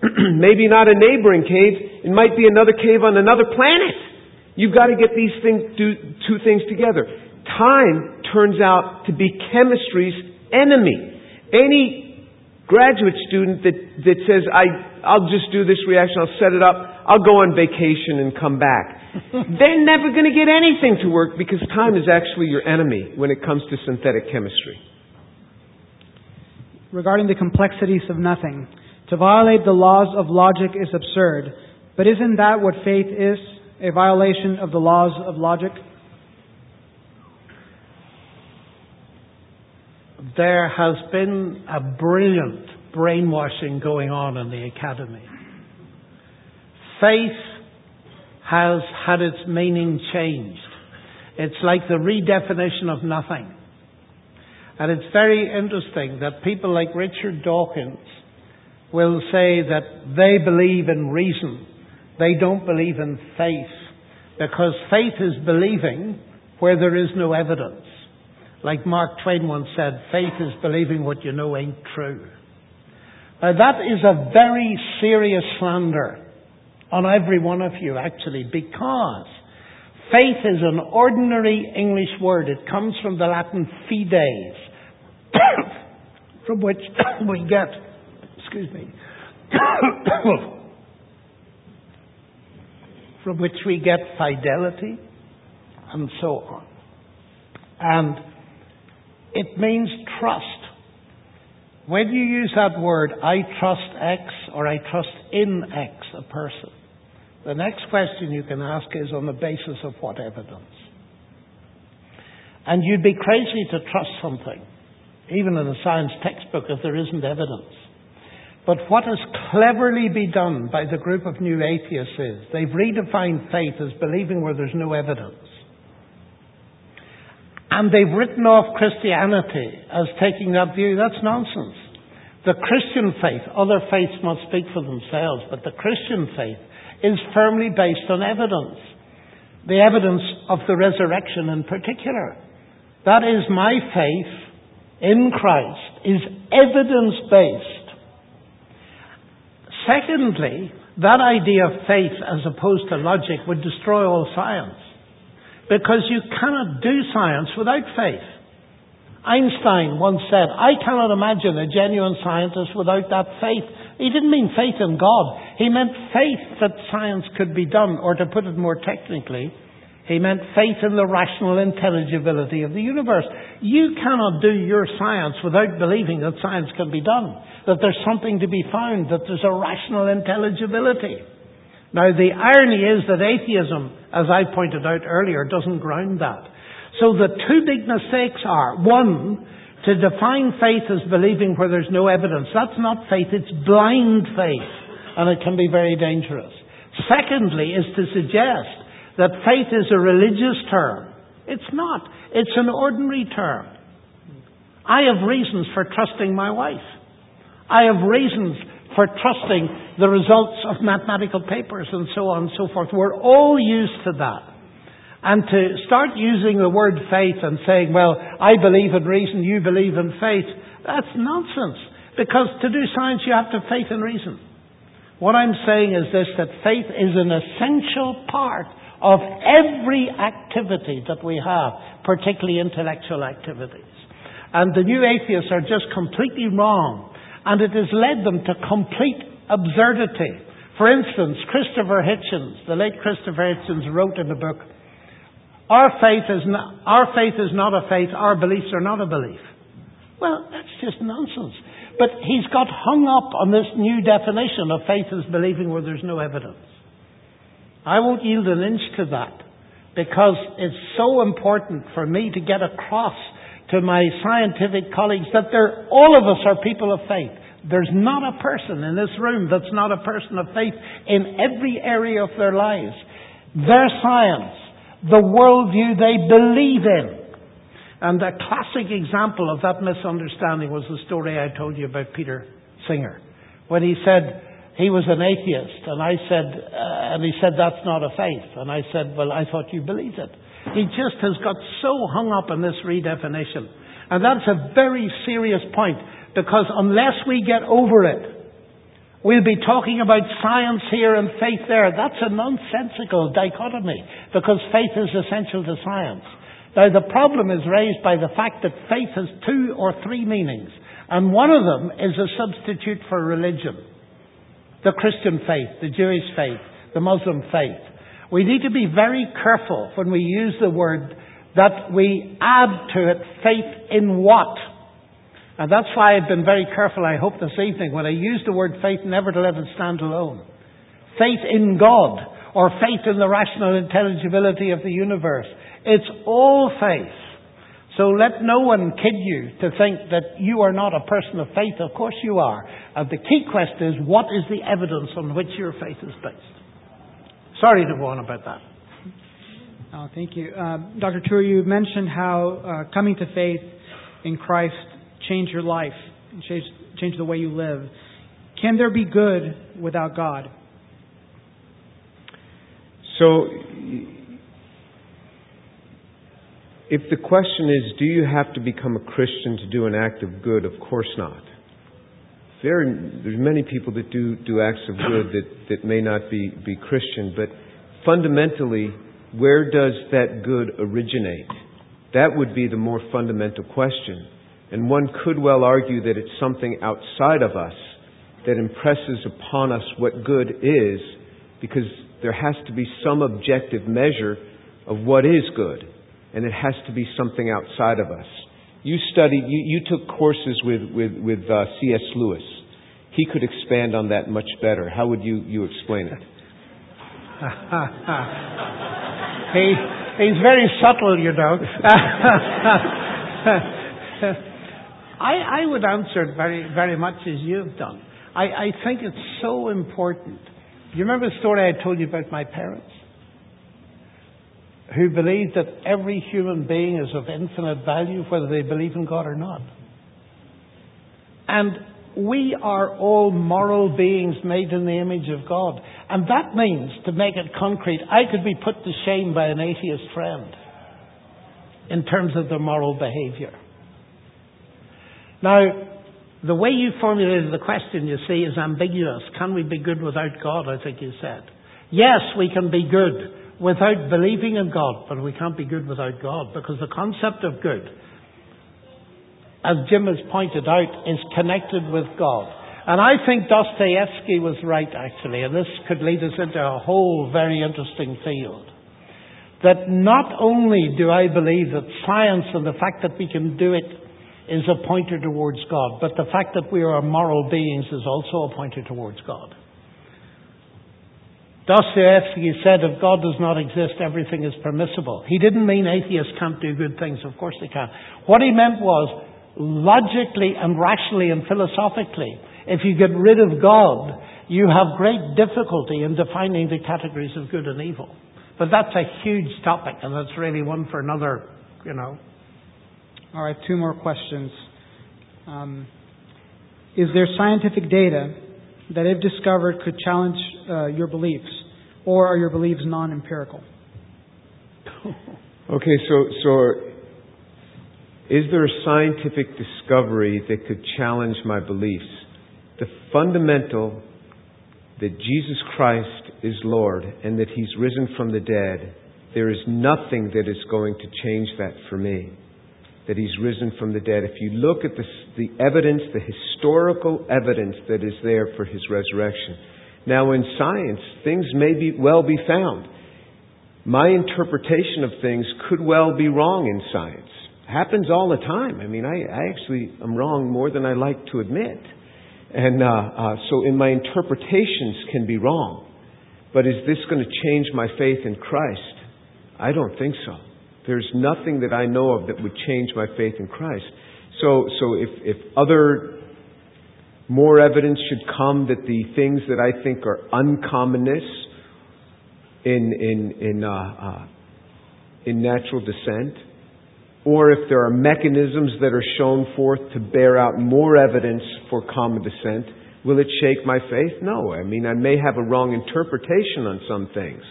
Maybe not a neighboring cave. It might be another cave on another planet. You've got to get these things, do two things together. Time turns out to be chemistry's enemy. Any graduate student that, that says, I, I'll just do this reaction, I'll set it up, I'll go on vacation and come back. They're never going to get anything to work because time is actually your enemy when it comes to synthetic chemistry. Regarding the complexities of nothing, to violate the laws of logic is absurd, but isn't that what faith is? A violation of the laws of logic? There has been a brilliant brainwashing going on in the academy. Faith has had its meaning changed. It's like the redefinition of nothing. And it's very interesting that people like Richard Dawkins will say that they believe in reason. They don't believe in faith. Because faith is believing where there is no evidence. Like Mark Twain once said, faith is believing what you know ain't true. Now that is a very serious slander on every one of you actually because faith is an ordinary English word. It comes from the Latin fides, from which we get, excuse me, from which we get fidelity and so on. And it means trust. When you use that word, I trust X or I trust in X, a person, the next question you can ask is on the basis of what evidence? And you'd be crazy to trust something, even in a science textbook, if there isn't evidence. But what has cleverly been done by the group of new atheists is they've redefined faith as believing where there's no evidence. And they've written off Christianity as taking that view. That's nonsense. The Christian faith, other faiths must speak for themselves, but the Christian faith is firmly based on evidence. The evidence of the resurrection in particular. That is my faith in Christ is evidence based. Secondly, that idea of faith as opposed to logic would destroy all science. Because you cannot do science without faith. Einstein once said, I cannot imagine a genuine scientist without that faith. He didn't mean faith in God. He meant faith that science could be done, or to put it more technically, he meant faith in the rational intelligibility of the universe. You cannot do your science without believing that science can be done, that there's something to be found, that there's a rational intelligibility. Now, the irony is that atheism, as I pointed out earlier, doesn't ground that. So the two big mistakes are one, to define faith as believing where there's no evidence. That's not faith, it's blind faith, and it can be very dangerous. Secondly, is to suggest that faith is a religious term. It's not. It's an ordinary term. I have reasons for trusting my wife. I have reasons for trusting the results of mathematical papers and so on and so forth. We're all used to that. And to start using the word faith and saying, well, I believe in reason, you believe in faith, that's nonsense. Because to do science, you have to have faith and reason. What I'm saying is this, that faith is an essential part of every activity that we have, particularly intellectual activities. And the new atheists are just completely wrong and it has led them to complete absurdity. For instance, Christopher Hitchens, the late Christopher Hitchens, wrote in a book, our faith, is not, our faith is not a faith, our beliefs are not a belief. Well, that's just nonsense. But he's got hung up on this new definition of faith as believing where there's no evidence. I won't yield an inch to that because it's so important for me to get across to my scientific colleagues that all of us are people of faith. There's not a person in this room that's not a person of faith in every area of their lives. Their science, the worldview they believe in. And a classic example of that misunderstanding was the story I told you about Peter Singer. When he said he was an atheist, and I said, uh, and he said, that's not a faith. And I said, well, I thought you believed it. He just has got so hung up on this redefinition. And that's a very serious point because unless we get over it, we'll be talking about science here and faith there. That's a nonsensical dichotomy because faith is essential to science. Now, the problem is raised by the fact that faith has two or three meanings, and one of them is a substitute for religion. The Christian faith, the Jewish faith, the Muslim faith. We need to be very careful when we use the word that we add to it faith in what? And that's why I've been very careful, I hope, this evening, when I use the word faith, never to let it stand alone. Faith in God, or faith in the rational intelligibility of the universe. It's all faith. So let no one kid you to think that you are not a person of faith. Of course you are. And the key question is, what is the evidence on which your faith is based? Sorry to go on about that. Oh, thank you. Uh, Dr. Tour, you mentioned how uh, coming to faith in Christ changed your life, and changed, changed the way you live. Can there be good without God? So, if the question is, do you have to become a Christian to do an act of good? Of course not. There, there's many people that do, do acts of good that, that may not be, be Christian, but fundamentally, where does that good originate? That would be the more fundamental question. And one could well argue that it's something outside of us that impresses upon us what good is, because there has to be some objective measure of what is good, and it has to be something outside of us. You studied, you, you took courses with, with, with uh, C.S. Lewis. He could expand on that much better. How would you, you explain it? he, he's very subtle, you know. I, I would answer it very, very much as you've done. I, I think it's so important. You remember the story I told you about my parents? Who believe that every human being is of infinite value, whether they believe in God or not. And we are all moral beings made in the image of God. And that means, to make it concrete, I could be put to shame by an atheist friend in terms of their moral behavior. Now, the way you formulated the question, you see, is ambiguous. Can we be good without God? I think you said. Yes, we can be good without believing in God, but we can't be good without God because the concept of good, as Jim has pointed out, is connected with God. And I think Dostoevsky was right, actually, and this could lead us into a whole very interesting field. That not only do I believe that science and the fact that we can do it is a pointer towards God, but the fact that we are moral beings is also a pointer towards God. Dostoevsky said, if God does not exist, everything is permissible. He didn't mean atheists can't do good things. Of course they can. What he meant was, logically and rationally and philosophically, if you get rid of God, you have great difficulty in defining the categories of good and evil. But that's a huge topic, and that's really one for another, you know, all right, two more questions. Um, is there scientific data that, if discovered, could challenge uh, your beliefs, or are your beliefs non-empirical? okay, so so is there a scientific discovery that could challenge my beliefs? The fundamental that Jesus Christ is Lord and that He's risen from the dead, there is nothing that is going to change that for me that he's risen from the dead, if you look at the, the evidence, the historical evidence that is there for his resurrection. Now, in science, things may be, well be found. My interpretation of things could well be wrong in science. happens all the time. I mean, I, I actually am wrong more than I like to admit. And uh, uh, so, in my interpretations can be wrong. But is this going to change my faith in Christ? I don't think so. There's nothing that I know of that would change my faith in Christ. So, so if, if other more evidence should come that the things that I think are uncommonness in in in uh, uh, in natural descent, or if there are mechanisms that are shown forth to bear out more evidence for common descent, will it shake my faith? No. I mean, I may have a wrong interpretation on some things.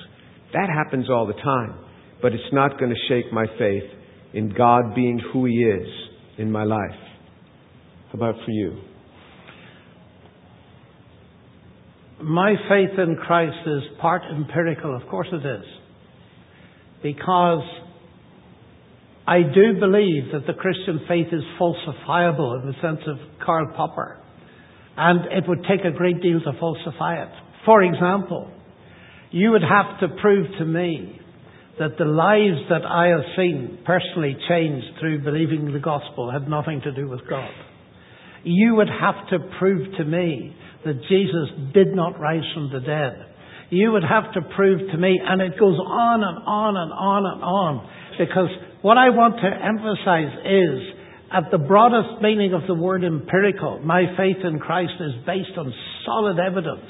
That happens all the time but it's not going to shake my faith in God being who He is in my life. How about for you? My faith in Christ is part empirical, of course it is. Because I do believe that the Christian faith is falsifiable in the sense of Karl Popper. And it would take a great deal to falsify it. For example, you would have to prove to me that the lives that I have seen personally changed through believing the gospel had nothing to do with God. You would have to prove to me that Jesus did not rise from the dead. You would have to prove to me, and it goes on and on and on and on, because what I want to emphasize is, at the broadest meaning of the word empirical, my faith in Christ is based on solid evidence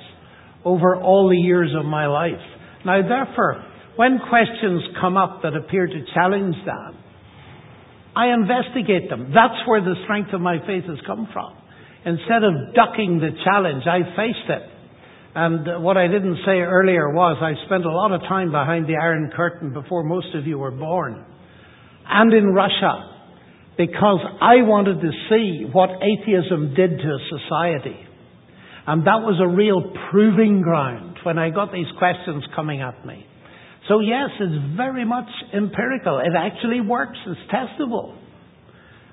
over all the years of my life. Now, therefore, when questions come up that appear to challenge that, I investigate them. That's where the strength of my faith has come from. Instead of ducking the challenge, I faced it. And what I didn't say earlier was I spent a lot of time behind the Iron Curtain before most of you were born. And in Russia. Because I wanted to see what atheism did to a society. And that was a real proving ground when I got these questions coming at me. So yes, it's very much empirical. It actually works. It's testable.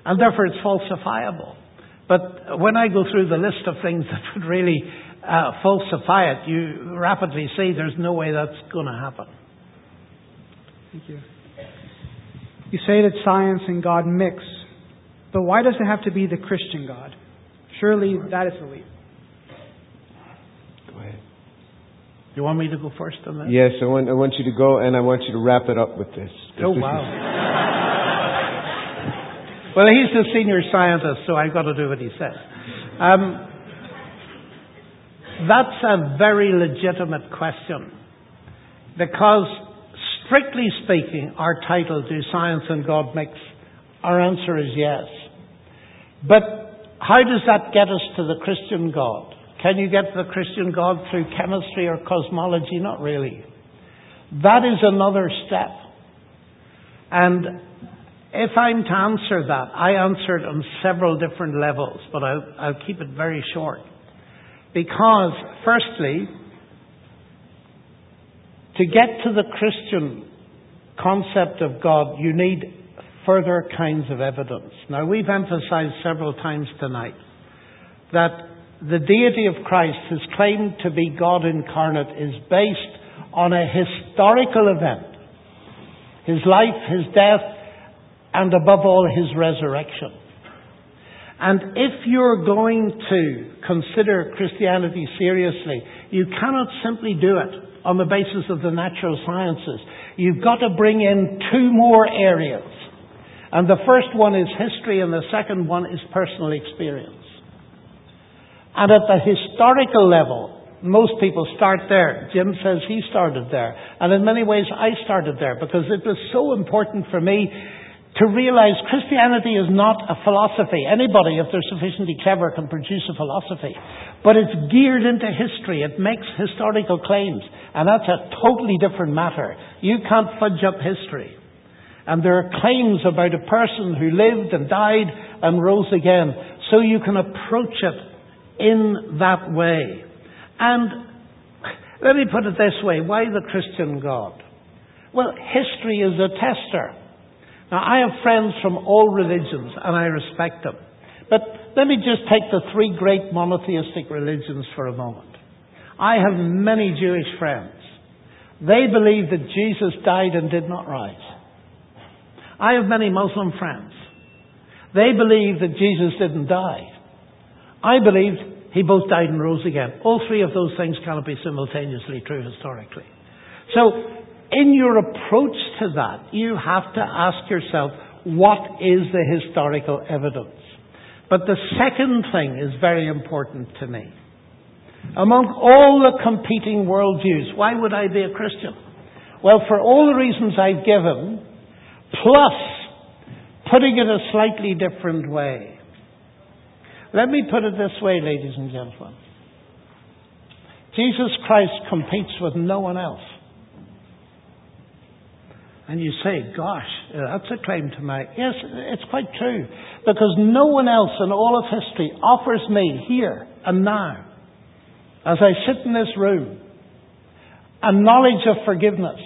And therefore it's falsifiable. But when I go through the list of things that would really uh, falsify it, you rapidly see there's no way that's going to happen. Thank you. You say that science and God mix, but why does it have to be the Christian God? Surely that is the leap. You want me to go first on that? Yes, I want, I want you to go and I want you to wrap it up with this. Oh, wow. well, he's the senior scientist, so I've got to do what he says. Um, that's a very legitimate question. Because, strictly speaking, our title, Do Science and God Mix? Our answer is yes. But how does that get us to the Christian God? Can you get to the Christian God through chemistry or cosmology? Not really. That is another step. And if I'm to answer that, I answer it on several different levels, but I'll, I'll keep it very short. Because, firstly, to get to the Christian concept of God, you need further kinds of evidence. Now, we've emphasized several times tonight that the deity of Christ, his claim to be God incarnate, is based on a historical event his life, his death, and above all, his resurrection. And if you're going to consider Christianity seriously, you cannot simply do it on the basis of the natural sciences. You've got to bring in two more areas. And the first one is history, and the second one is personal experience. And at the historical level, most people start there. Jim says he started there. And in many ways, I started there because it was so important for me to realize Christianity is not a philosophy. Anybody, if they're sufficiently clever, can produce a philosophy. But it's geared into history. It makes historical claims. And that's a totally different matter. You can't fudge up history. And there are claims about a person who lived and died and rose again. So you can approach it in that way. And let me put it this way why the Christian God? Well, history is a tester. Now, I have friends from all religions, and I respect them. But let me just take the three great monotheistic religions for a moment. I have many Jewish friends. They believe that Jesus died and did not rise. I have many Muslim friends. They believe that Jesus didn't die. I believe he both died and rose again. All three of those things cannot be simultaneously true historically. So, in your approach to that, you have to ask yourself, what is the historical evidence? But the second thing is very important to me. Among all the competing worldviews, why would I be a Christian? Well, for all the reasons I've given, plus putting it a slightly different way. Let me put it this way, ladies and gentlemen. Jesus Christ competes with no one else. And you say, gosh, that's a claim to make. Yes, it's quite true. Because no one else in all of history offers me here and now, as I sit in this room, a knowledge of forgiveness,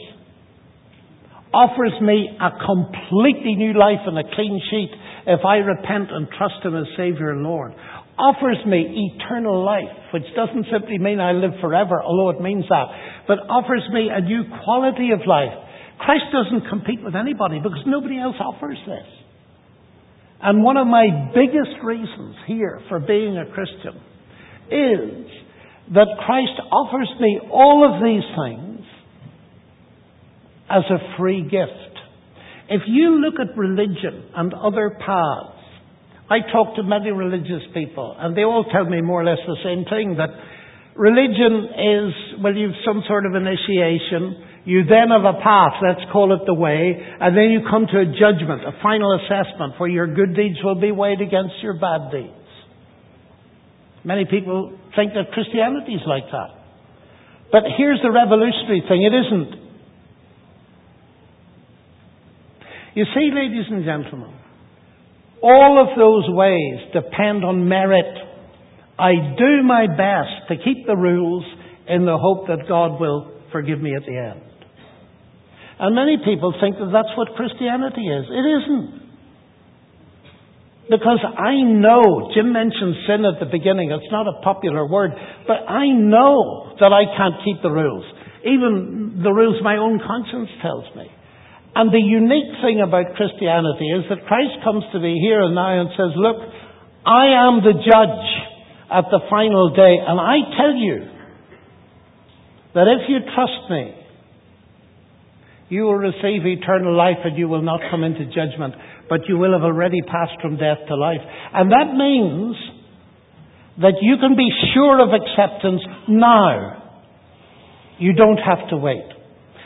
offers me a completely new life and a clean sheet if I repent and trust Him as Savior and Lord. Offers me eternal life, which doesn't simply mean I live forever, although it means that, but offers me a new quality of life. Christ doesn't compete with anybody because nobody else offers this. And one of my biggest reasons here for being a Christian is that Christ offers me all of these things as a free gift. If you look at religion and other paths, I talk to many religious people, and they all tell me more or less the same thing that religion is, well, you've some sort of initiation, you then have a path, let's call it the way, and then you come to a judgment, a final assessment, where your good deeds will be weighed against your bad deeds. Many people think that Christianity is like that. But here's the revolutionary thing it isn't. You see, ladies and gentlemen, all of those ways depend on merit. I do my best to keep the rules in the hope that God will forgive me at the end. And many people think that that's what Christianity is. It isn't. Because I know, Jim mentioned sin at the beginning, it's not a popular word, but I know that I can't keep the rules. Even the rules my own conscience tells me. And the unique thing about Christianity is that Christ comes to me here and now and says, look, I am the judge at the final day, and I tell you that if you trust me, you will receive eternal life and you will not come into judgment but you will have already passed from death to life. And that means that you can be sure of acceptance now. You don't have to wait.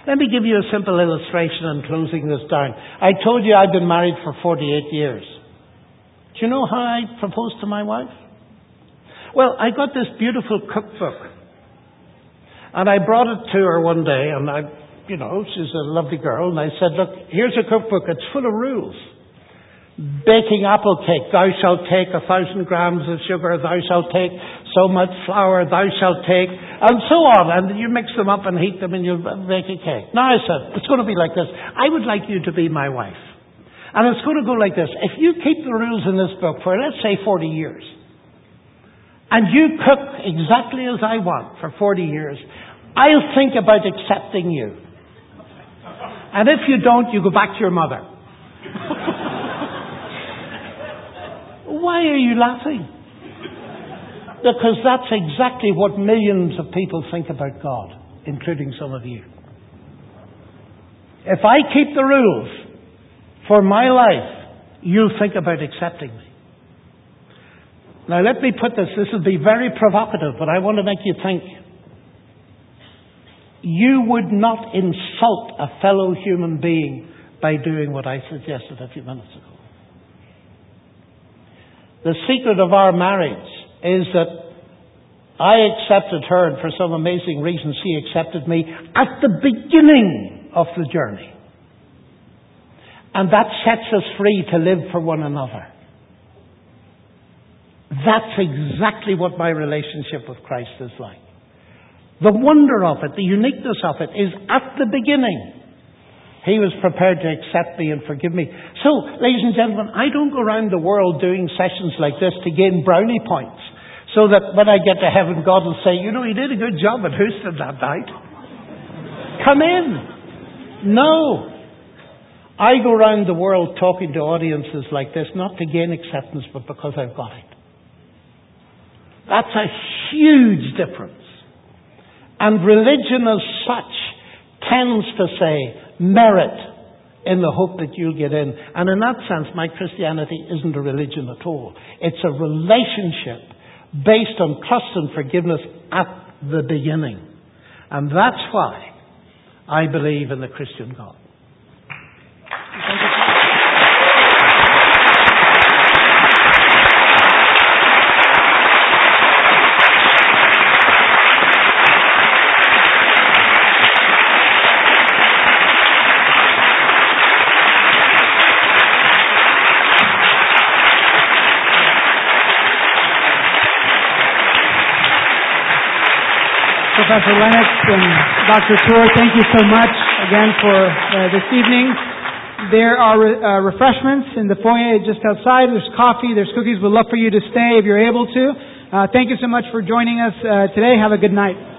Let me give you a simple illustration in closing this down. I told you I've been married for 48 years. Do you know how I proposed to my wife? Well, I got this beautiful cookbook. And I brought it to her one day, and I, you know, she's a lovely girl, and I said, look, here's a cookbook. It's full of rules. Baking apple cake, thou shalt take a thousand grams of sugar, thou shalt take so much flour, thou shalt take, and so on. And you mix them up and heat them and you bake a cake. Now I said, it's going to be like this. I would like you to be my wife. And it's going to go like this. If you keep the rules in this book for, let's say, 40 years, and you cook exactly as I want for 40 years, I'll think about accepting you. And if you don't, you go back to your mother. Why are you laughing? Because that's exactly what millions of people think about God, including some of you. If I keep the rules for my life, you'll think about accepting me. Now, let me put this, this will be very provocative, but I want to make you think. You would not insult a fellow human being by doing what I suggested a few minutes ago. The secret of our marriage is that I accepted her, and for some amazing reason, she accepted me at the beginning of the journey. And that sets us free to live for one another. That's exactly what my relationship with Christ is like. The wonder of it, the uniqueness of it, is at the beginning. He was prepared to accept me and forgive me. So, ladies and gentlemen, I don't go around the world doing sessions like this to gain brownie points. So that when I get to heaven, God will say, you know, you did a good job at Houston that night. Come in. No. I go around the world talking to audiences like this, not to gain acceptance, but because I've got it. That's a huge difference. And religion as such tends to say, merit in the hope that you'll get in. And in that sense, my Christianity isn't a religion at all. It's a relationship based on trust and forgiveness at the beginning. And that's why I believe in the Christian God. Professor Lennox and Dr. Tour, thank you so much. again for uh, this evening. There are uh, refreshments in the foyer just outside. There's coffee, there's cookies. We'd love for you to stay if you're able to. Uh, thank you so much for joining us uh, today. Have a good night.